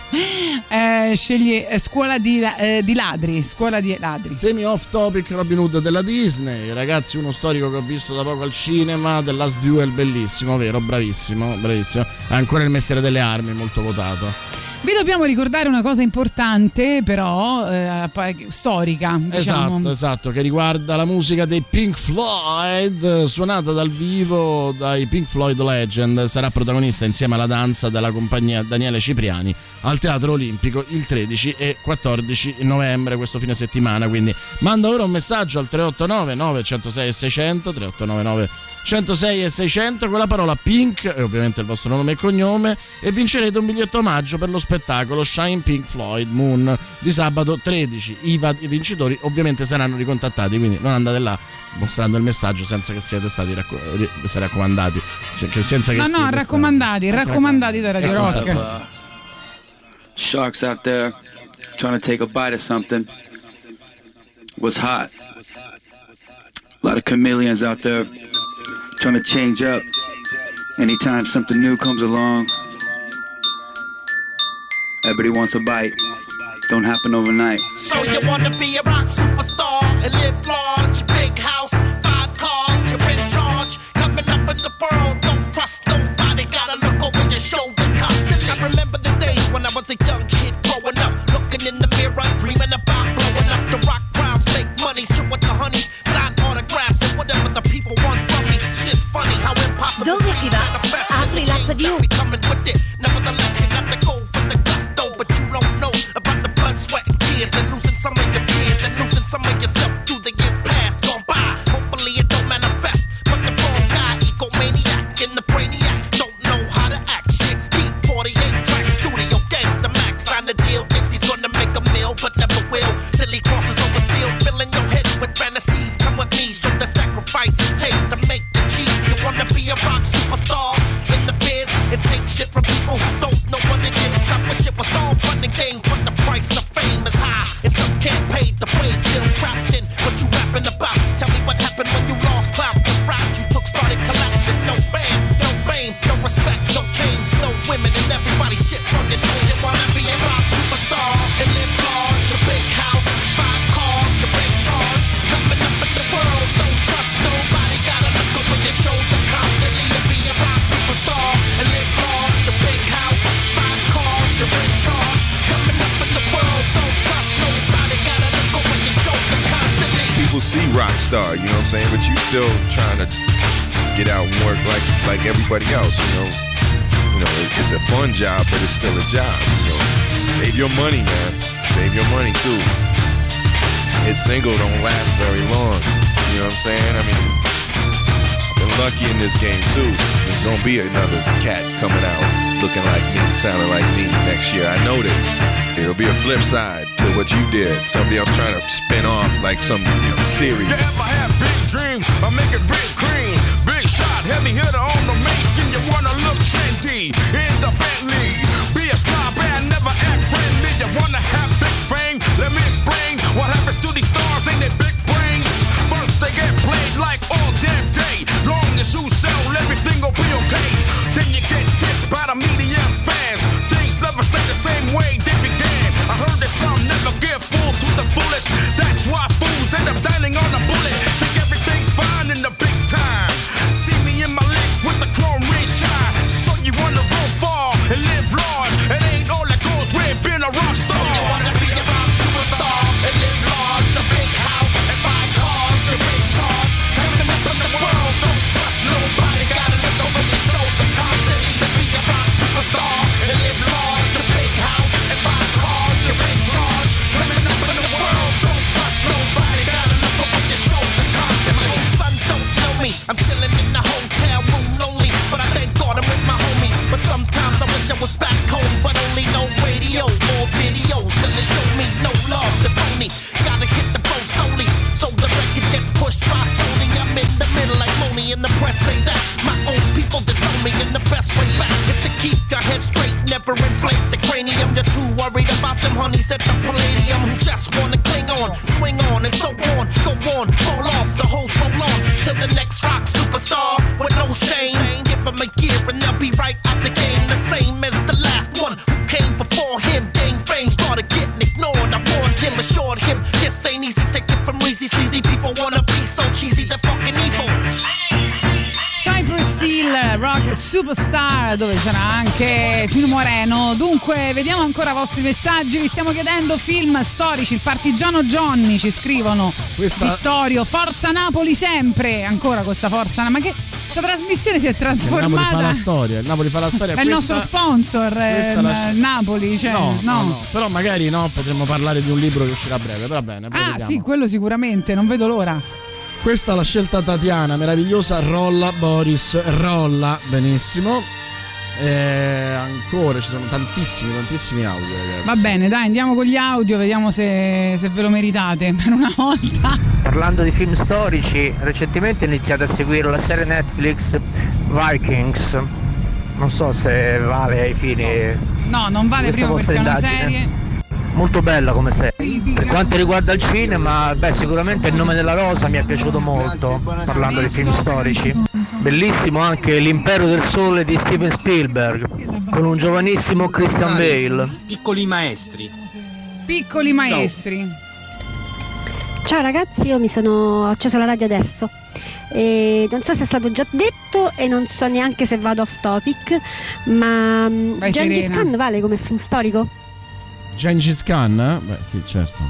eh, scegli eh, Scuola di, eh, di ladri. Scuola di ladri. Semi off topic Robin Hood della Disney, ragazzi, uno storico che ho visto da poco al cinema, The Last Duel, bellissimo, vero? Bravissimo, bravissimo. Ancora il mestiere delle armi, molto votato. Vi dobbiamo ricordare una cosa importante, però eh, storica. Diciamo. Esatto, esatto, che riguarda la musica dei Pink Floyd, suonata dal vivo dai Pink Floyd Legend. Sarà protagonista insieme alla danza della compagnia Daniele Cipriani al Teatro Olimpico il 13 e 14 novembre, questo fine settimana. Quindi manda ora un messaggio al 389 906 e 600 3899 106 e 600 con la parola Pink e ovviamente il vostro nome e cognome e vincerete un biglietto omaggio per lo spettacolo Shine Pink Floyd Moon di sabato 13. I, va- i vincitori ovviamente saranno ricontattati, quindi non andate là mostrando il messaggio senza che siate stati racco- ri- raccomandati, se- che- senza che no, siete raccomandati, stati- raccomandati da Radio Rock. Uh, sharks out there trying to take a bite of something. Was hot. A lot of chameleons out there trying to change up. Anytime something new comes along, everybody wants a bite. Don't happen overnight. So you wanna be a rock superstar and live large, big house, five cars, you're in charge. Coming up in the world, don't trust nobody. Gotta look over your shoulder constantly. I remember the days when I was a young kid growing up, looking in the mirror, dreaming about blowing up the rock crowds, make money, chill with the honeys, impossible. Dove si va? Apri l'app di U. Coming with it. Nevertheless, you got to go for the gusto, but you don't know about the blood, sweat, and tears, and losing some of your peers, and losing some of yourself through star, you know what I'm saying? But you still trying to get out and work like like everybody else. You know, you know, it- it's a fun job, but it's still a job. You know, save your money, man. Save your money too. Hit single don't last very long. You know what I'm saying? I mean, I've been lucky in this game too. There's gonna be another cat coming out looking like me, sounding like me next year. I know this. There'll be a flip side to what you did. Somebody else trying to spin off like some you know, series. You ever have big dreams? I it big cream. Big shot, heavy hitter on the you wanna look trendy in the Bentley. Be a and never act friendly. You wanna in the Superstar, dove c'era anche Gino Moreno. Dunque, vediamo ancora i vostri messaggi. Vi stiamo chiedendo film storici. Il partigiano Johnny ci scrivono. Questa- Vittorio, Forza Napoli sempre. Ancora questa forza. Ma che questa trasmissione si è Il Napoli fa trasformata. la storia, il Napoli fa la storia. È il Questa- nostro sponsor, ehm, la- Napoli. Cioè, No, no. no, no, però magari no, potremmo parlare di un libro che uscirà a breve, però bene. Ah, sì, quello sicuramente. Non vedo l'ora. Questa è la scelta Tatiana, meravigliosa, rolla Boris, rolla, benissimo. E ancora ci sono tantissimi, tantissimi audio, ragazzi. Va bene, dai, andiamo con gli audio. Vediamo se, se ve lo meritate per una volta. Parlando di film storici, recentemente ho iniziato a seguire la serie Netflix Vikings. Non so se vale ai fini. No, non vale prima perché è una indagine. serie. Molto bella come serie. Per quanto riguarda il cinema, beh, sicuramente il nome della rosa mi è piaciuto molto, parlando di film storici. Bellissimo anche L'impero del sole di Steven Spielberg, con un giovanissimo Christian Bale. Piccoli maestri. Piccoli maestri. Ciao ragazzi, io mi sono acceso la radio adesso. E non so se è stato già detto e non so neanche se vado off topic, ma mm, Serena. Khan vale come film storico? Gengis Khan? Beh, sì, certo.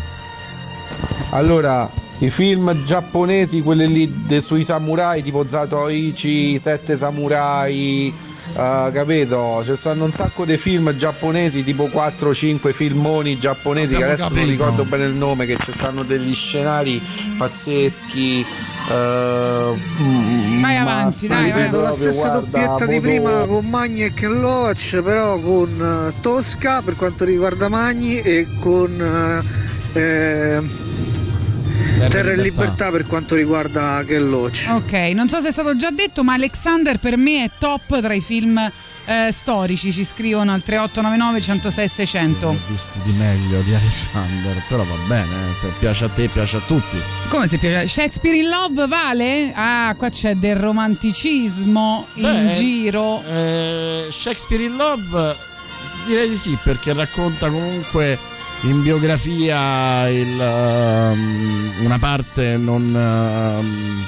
Allora, i film giapponesi, quelli lì sui samurai, tipo Zatoichi, Sette Samurai, eh, capito? Ci stanno un sacco di film giapponesi, tipo 4-5 filmoni giapponesi, che Abbiamo adesso non capito. ricordo bene il nome, che ci stanno degli scenari pazzeschi. mm, Vai avanti, dai, vai. proprio, la stessa guarda, doppietta di prima con Magni e Ken Loach, però con eh, Tosca per quanto riguarda Magni e con eh, eh, Terra e Libertà per quanto riguarda Ken Loach. Ok, non so se è stato già detto, ma Alexander per me è top tra i film eh, storici. Ci scrivono al 3899 106 600. Ho visti di meglio di Alexander, però va bene, eh, se piace a te, piace a tutti. Come se piace? Shakespeare in Love vale? Ah, qua c'è del romanticismo in Beh, giro. eh, Shakespeare in Love direi di sì, perché racconta comunque in biografia il, um, una parte non, um,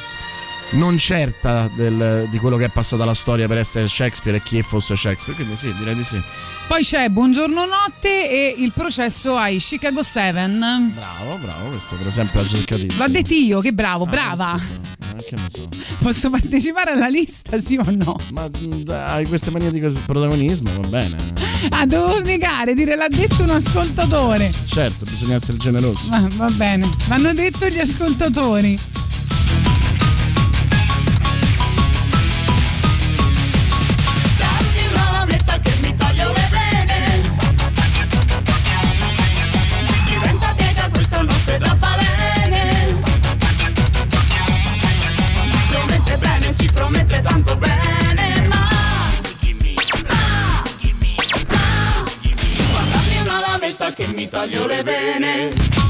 non certa del- di quello che è passato alla storia per essere Shakespeare e chi fosse Shakespeare. Quindi sì, direi di sì. Poi c'è Buongiorno Notte e il processo ai Chicago 7. Bravo, bravo, questo per esempio ha cercatissimo. Va detto io, che bravo, Ah, brava. Eh, che ne so. Posso partecipare alla lista, sì o no? Ma mh, hai queste manie di protagonismo, va bene. Ah, devo negare, dire l'ha detto un ascoltatore. Certo, bisogna essere generosi. Ma va bene, l'hanno detto gli ascoltatori. Mi taglio le vene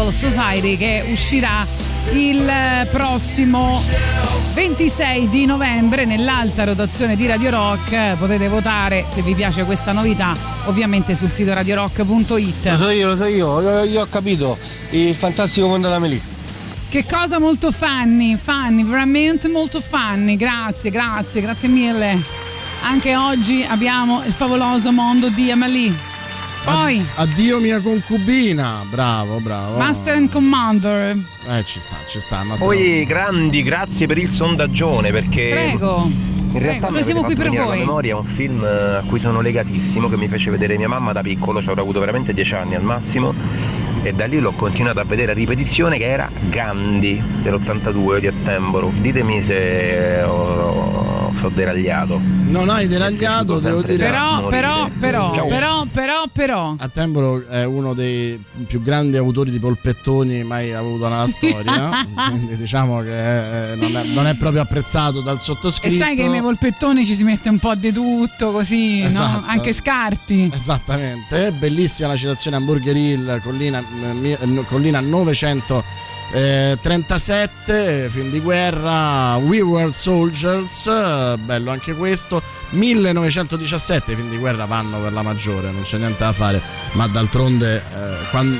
Label Society che uscirà il prossimo 26 di novembre nell'alta rotazione di Radio Rock. Potete votare se vi piace questa novità, ovviamente sul sito radiorock.it. Lo so io, lo so io, io, io ho capito. Il fantastico mondo della Melì. Che cosa molto funny, funny, veramente molto funny. Grazie, grazie, grazie mille. Anche oggi abbiamo il favoloso mondo di Emily. Poi Addio mia concubina. Bravo, bravo. Master and Commander. Eh, ci sta, ci sta. Master- Poi grandi, grazie per il sondaggione perché Prego. in Prego, realtà noi mi siamo qui per voi. memoria un film eh, a cui sono legatissimo che mi fece vedere mia mamma da piccolo, ci avrò avuto veramente 10 anni al massimo e da lì l'ho continuato a vedere a ripetizione che era Gandhi dell'82 di Attemboro. Ditemi se ho, sono deragliato. Non hai deragliato, devo dire. Però, però, però, però, però, però. Attemboro è uno dei più grandi autori di polpettoni mai avuto nella storia. quindi diciamo che eh, non è, non è proprio apprezzato dal E sottoscritto. sai che nei polpettoni ci si mette un po' di tutto così, Esatto. no? Anche scarti. Esattamente, bellissima la citazione Hamburger Hill, collina, eh, mi- eh, collina 937, film di guerra, We Were Soldiers, eh, bello anche questo, 1917, film di guerra vanno per la maggiore, non c'è niente da fare, ma d'altronde eh, quan-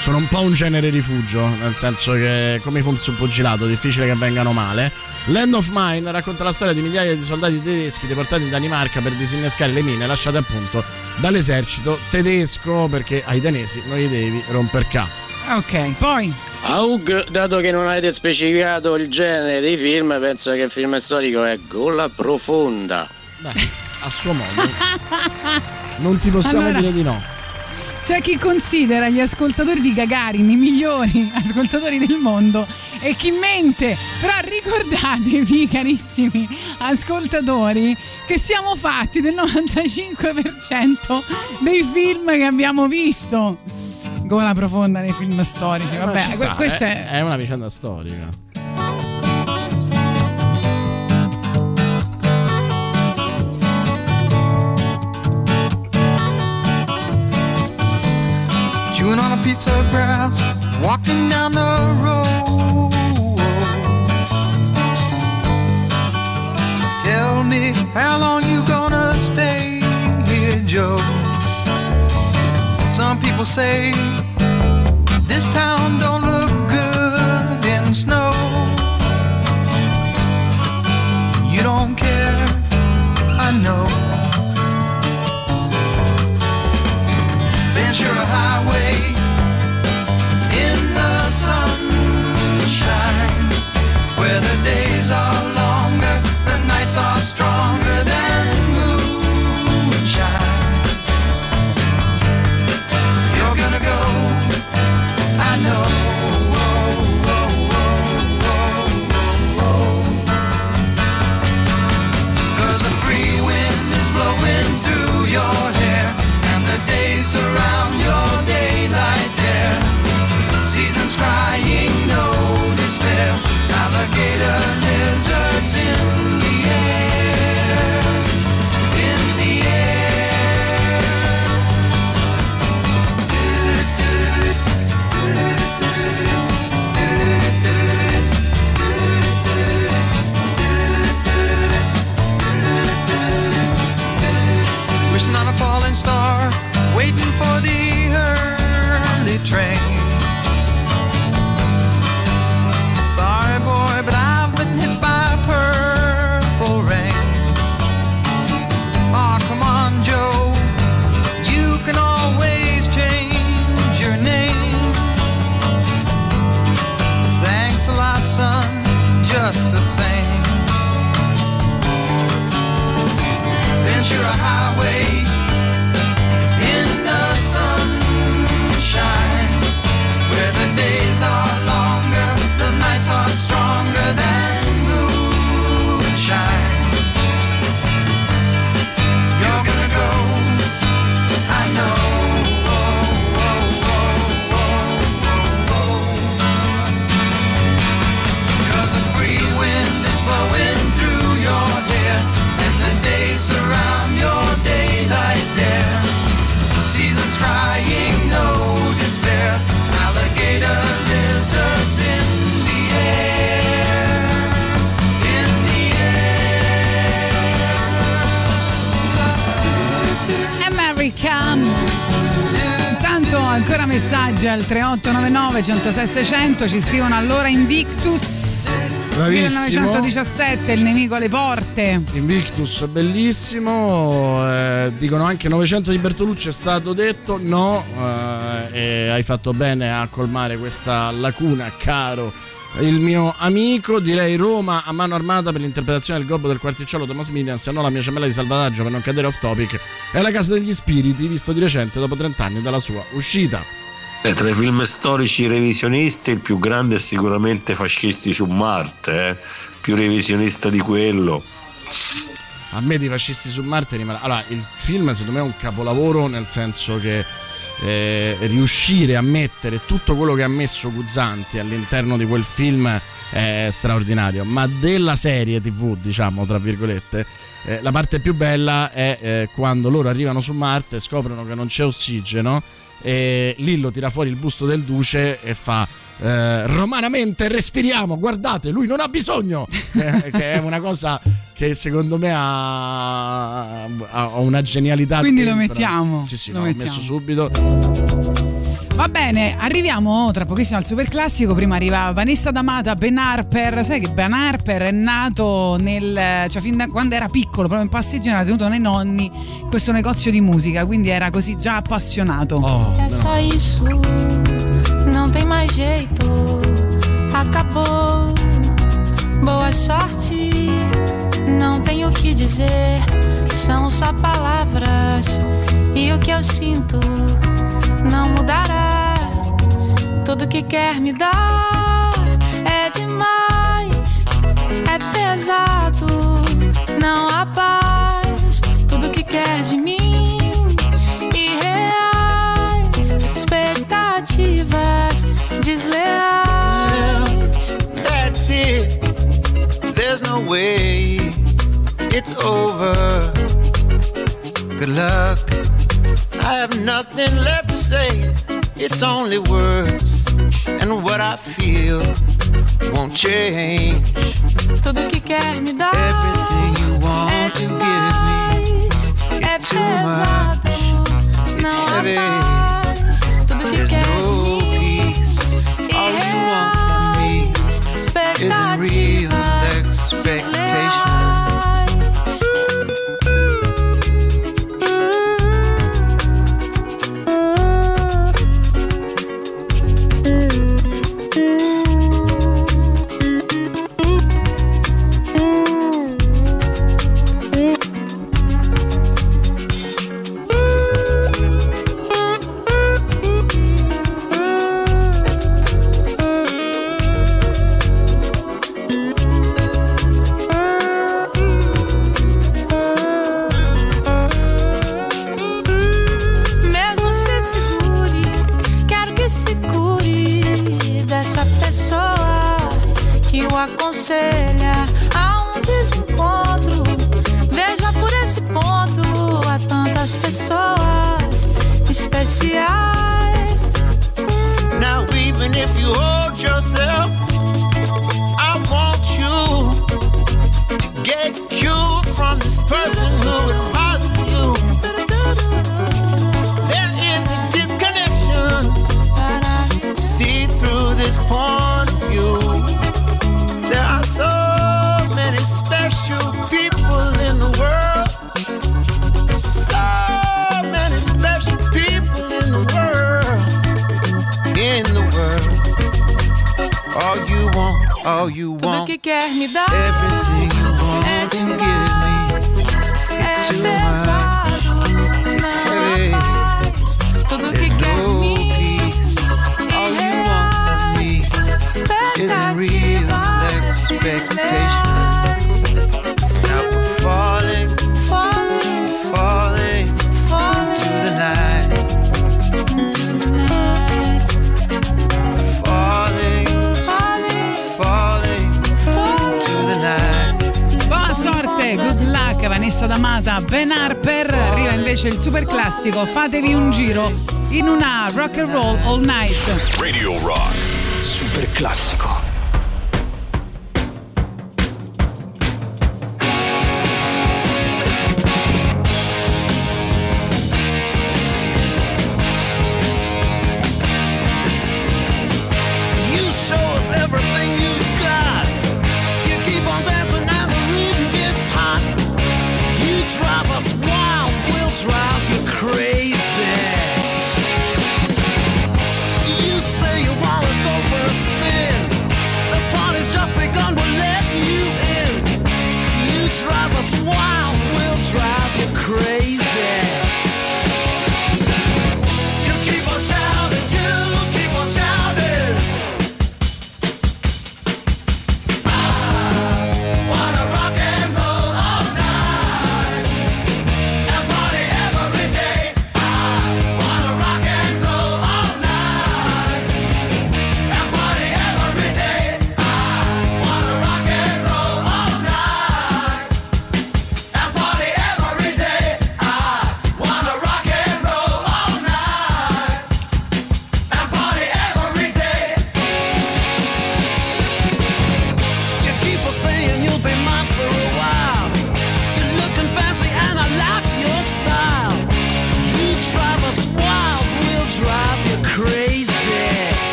sono un po' un genere rifugio, nel senso che come i film sul pugilato, difficile che vengano male. Land of Mine racconta la storia di migliaia di soldati tedeschi deportati in Danimarca per disinnescare le mine lasciate appunto dall'esercito tedesco perché ai danesi non gli devi romper ca. Ok, poi. Aug, dato che non avete specificato il genere dei film, penso che il film storico è Gola Profonda. Beh, a suo modo. Non ti possiamo Allora- dire di no. C'è chi considera gli ascoltatori di Gagarin i migliori ascoltatori del mondo e chi mente. Però ricordatevi, carissimi ascoltatori, che siamo fatti del 95% dei film che abbiamo visto. Gola profonda nei film storici. Eh, Vabbè, ci que- sta, questo è, è. è una vicenda storica. Chewing on a piece of grass, walking down the road. Tell me how long people say this town don't look good in snow. You don't care, I know. Ventura Highway messaggi al 3899 106 600 ci scrivono allora Invictus. Bravissimo. 1917 il nemico alle porte. Invictus bellissimo, eh, dicono anche 900 di Bertolucci è stato detto, no, eh, hai fatto bene a colmare questa lacuna, caro il mio amico, direi Roma a mano armata per l'interpretazione del gobbo del quarticciolo Thomas Millian, se no la mia cemella di salvataggio per non cadere off topic, è la casa degli spiriti, visto di recente dopo 30 anni dalla sua uscita. Eh, tra i film storici revisionisti il più grande è sicuramente Fascisti su Marte, eh? più revisionista di quello. A me di fascisti su Marte rimane. Allora, il film secondo me è un capolavoro nel senso che eh, riuscire a mettere tutto quello che ha messo Guzzanti all'interno di quel film è straordinario. Ma della serie TV, diciamo, tra virgolette, eh, la parte più bella è eh, quando loro arrivano su Marte, scoprono che non c'è ossigeno. Lillo tira fuori il busto del duce e fa eh, romanamente respiriamo, guardate, lui non ha bisogno, Eh, che è una cosa che secondo me ha, ha una genialità. Quindi lo dentro. mettiamo, Sì, sì, lo no, mettiamo. messo subito. Va bene, arriviamo tra pochissimo al super classico. Prima arriva Vanessa D'Amata, Ben Harper. Sai che Ben Harper è nato nel. cioè fin da quando era piccolo, proprio in passeggio, era tenuto nei nonni questo negozio di musica. Quindi era così già appassionato. Oh, É mais jeito. Acabou. Boa sorte. Não tenho o que dizer. São só palavras. E o que eu sinto não mudará. Tudo que quer me dar é demais. É pesado away. It's over. Good luck. I have nothing left to say. It's only words and what I feel won't change. Tudo que quer me dar. Everything you want é to give me. É too pesado. Much. It's heavy. Tudo que There's quer no peace. All you want isn't real expectation.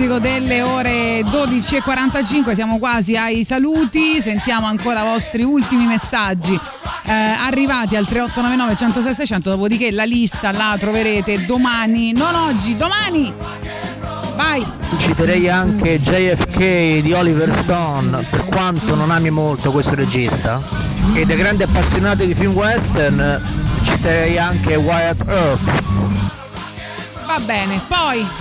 Classico delle ore 12.45. Siamo quasi ai saluti. Sentiamo ancora i vostri ultimi messaggi eh, arrivati al 3899 106 600. Dopodiché la lista la troverete domani, non oggi, domani. Vai. Citerei anche JFK di Oliver Stone, per quanto non ami molto questo regista. E da grande appassionato di film western citerei anche Wyatt Earp. Va bene, poi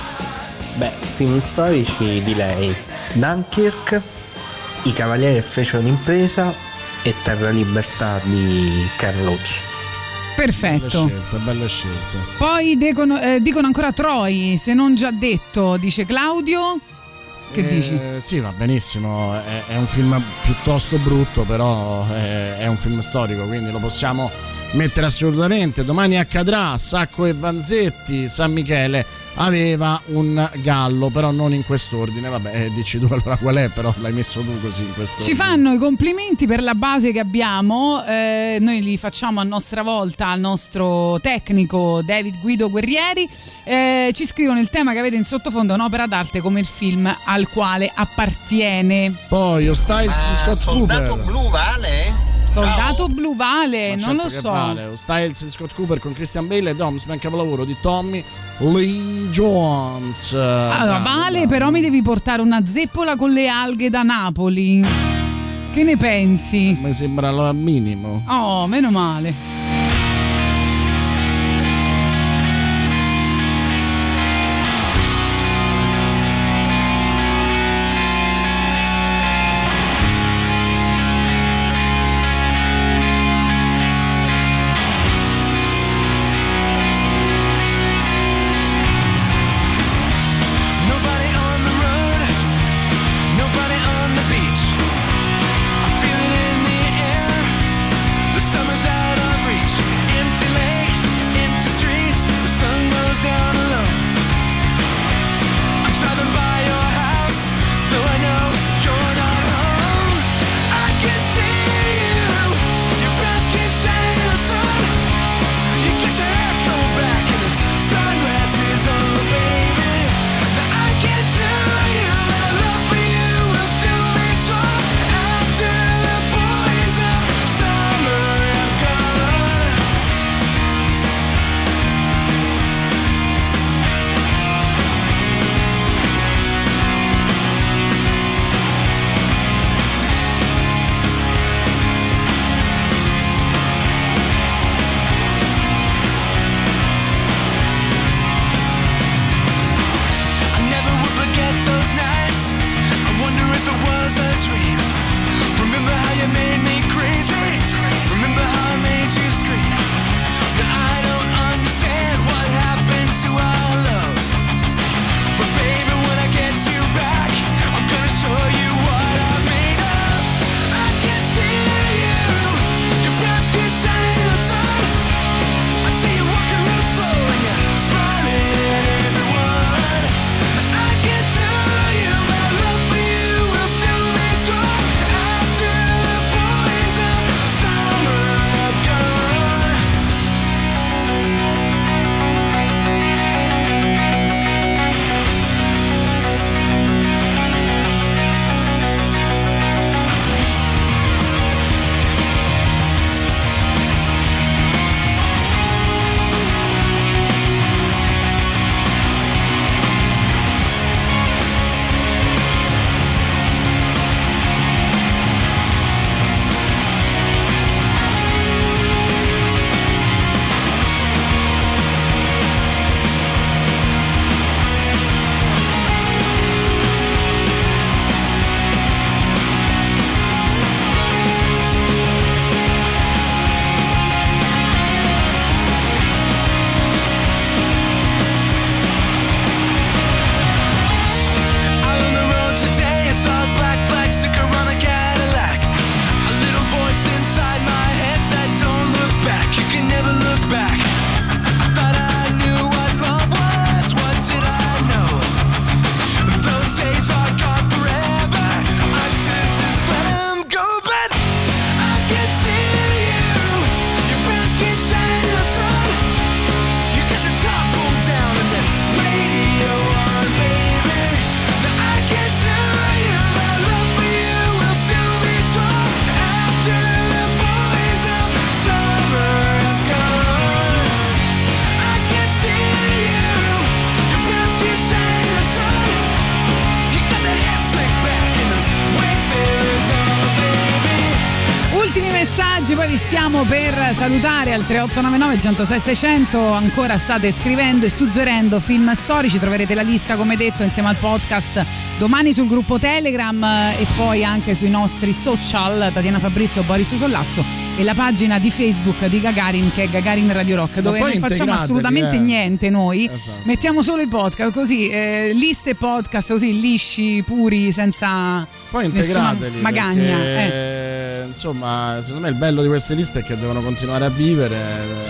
film storici di lei. Dunkirk, I Cavalieri che fecero l'impresa e Terra Libertà di Carlucci. perfetto. Belle scelte, belle scelte. Poi dicono, eh, dicono ancora Troy, se non già detto, dice Claudio. Che Eh, dici? Sì, va benissimo. È, è un film piuttosto brutto, però è, è un film storico, quindi lo possiamo mettere assolutamente. Domani accadrà. Sacco e Vanzetti, San Michele aveva un gallo, però non in quest'ordine. Vabbè, eh, dici tu allora qual è, però l'hai messo tu così in quest'ordine. Ci fanno i complimenti per la base che abbiamo, eh, noi li facciamo a nostra volta al nostro tecnico David Guido Guerrieri. Eh, ci scrivono il tema che avete in sottofondo è un'opera d'arte come il film al quale appartiene. Poi Io Styles di Scott Soldato Cooper. blu vale? Soldato blu vale, Ma non certo lo so. Vale. Styles di Scott Cooper con Christian Bale e Domsman, capolavoro di Tommy Lee Jones. Allora, Bravo, vale, però mi devi portare una zeppola con le alghe da Napoli. Che ne pensi? Mi sembra al minimo. Oh, meno male. Salutare al 3899 106 600 ancora state scrivendo e suggerendo film storici troverete la lista come detto insieme al podcast domani sul gruppo Telegram e poi anche sui nostri social Tatiana Fabrizio Boris Sollazzo e la pagina di Facebook di Gagarin che è Gagarin Radio Rock dove non facciamo assolutamente eh. niente noi Esatto. mettiamo solo i podcast così eh, liste e podcast così lisci puri senza Poi nessuna integrateli. magagna eh. Insomma, secondo me il bello di queste liste è che devono continuare a vivere.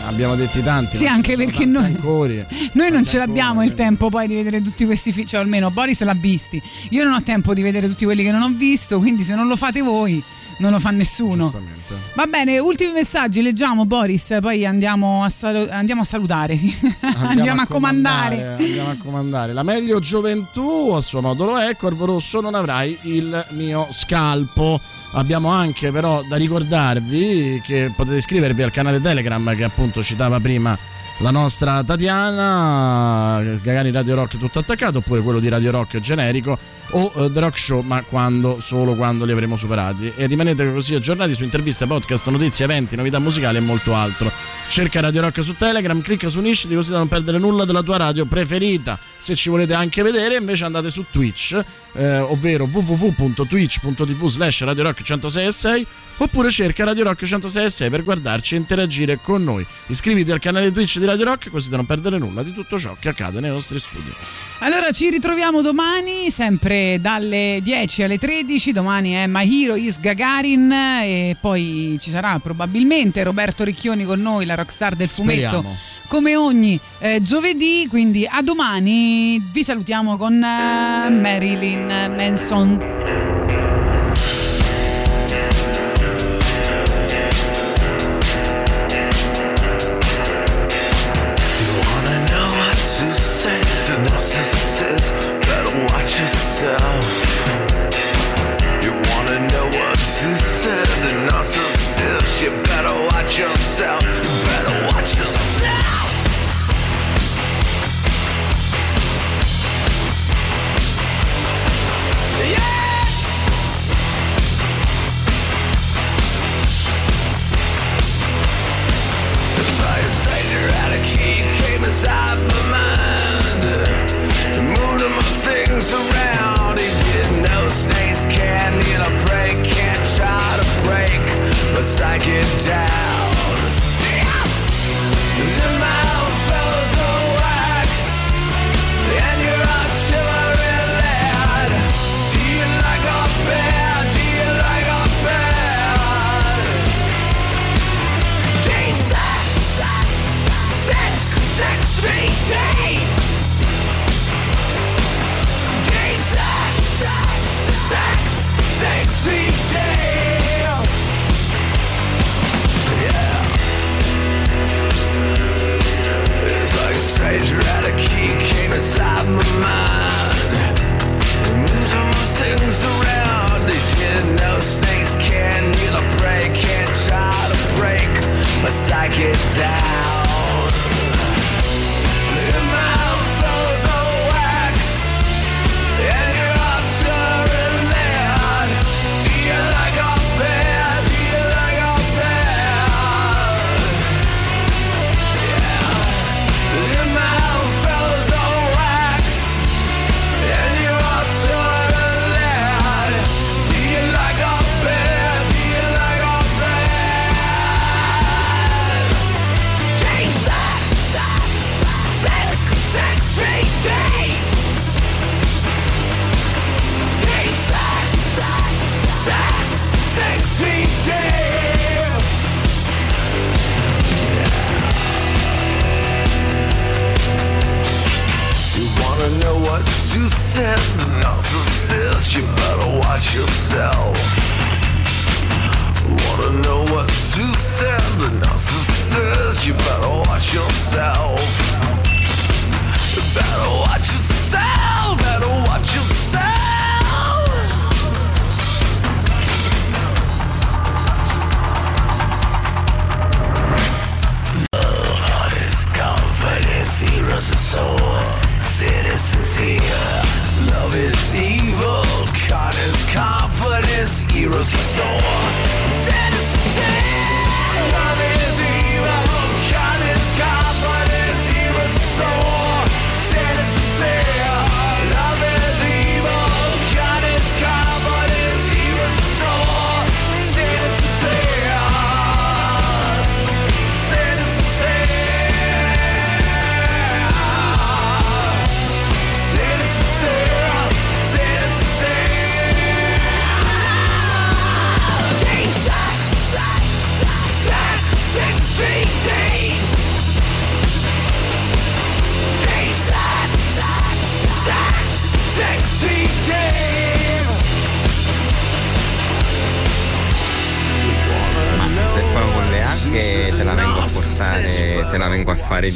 Abbiamo detti tanti. Sì, anche perché noi- ancora. Noi non ce l'abbiamo il tempo poi di vedere tutti questi film, cioè almeno Boris l'ha visti. Io non ho tempo di vedere tutti quelli che non ho visto, quindi se non lo fate voi non lo fa nessuno. Va bene, ultimi messaggi, leggiamo Boris, poi andiamo a, salu- andiamo a salutare, sì. andiamo, a comandare. Andiamo a comandare. La meglio gioventù, a suo modo lo è. Corvo Rosso, non avrai il mio scalpo. Abbiamo anche però da ricordarvi che potete iscrivervi al canale Telegram che appunto citava prima la nostra Tatiana, Gagani Radio Rock tutto attaccato, oppure quello di Radio Rock generico o eh, The Rock Show, ma quando, solo quando li avremo superati. E rimanete così aggiornati su interviste, podcast, notizie, eventi, novità musicali e molto altro. Cerca Radio Rock su Telegram, clicca su Unisciti così da non perdere nulla della tua radio preferita. Se ci volete anche vedere, invece andate su Twitch, eh, ovvero www.twitch.tv slash Radio Rock 106 oppure cerca Radio Rock 106 per guardarci e interagire con noi. Iscriviti al canale Twitch di Radio Rock così da non perdere nulla di tutto ciò che accade nei nostri studi. Allora ci ritroviamo domani, sempre dalle 10 alle 13. Domani è My Hero is Gagarin e poi ci sarà probabilmente Roberto Ricchioni con noi, la rockstar del fumetto. Speriamo. Come ogni eh, giovedì, quindi a domani vi salutiamo con eh, Marilyn Manson.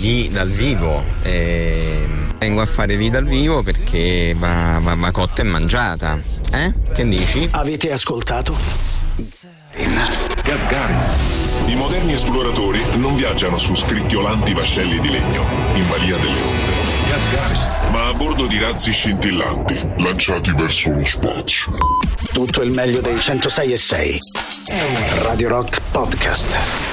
Lì dal vivo. E vengo a fare lì dal vivo perché va, va, va cotta e mangiata. Eh? Che dici? Avete ascoltato? I moderni esploratori non viaggiano su scricchiolanti vascelli di legno in balia delle onde, ma a bordo di razzi scintillanti lanciati verso lo spazio. Tutto il meglio dei 106 e 6. Radio Rock Podcast.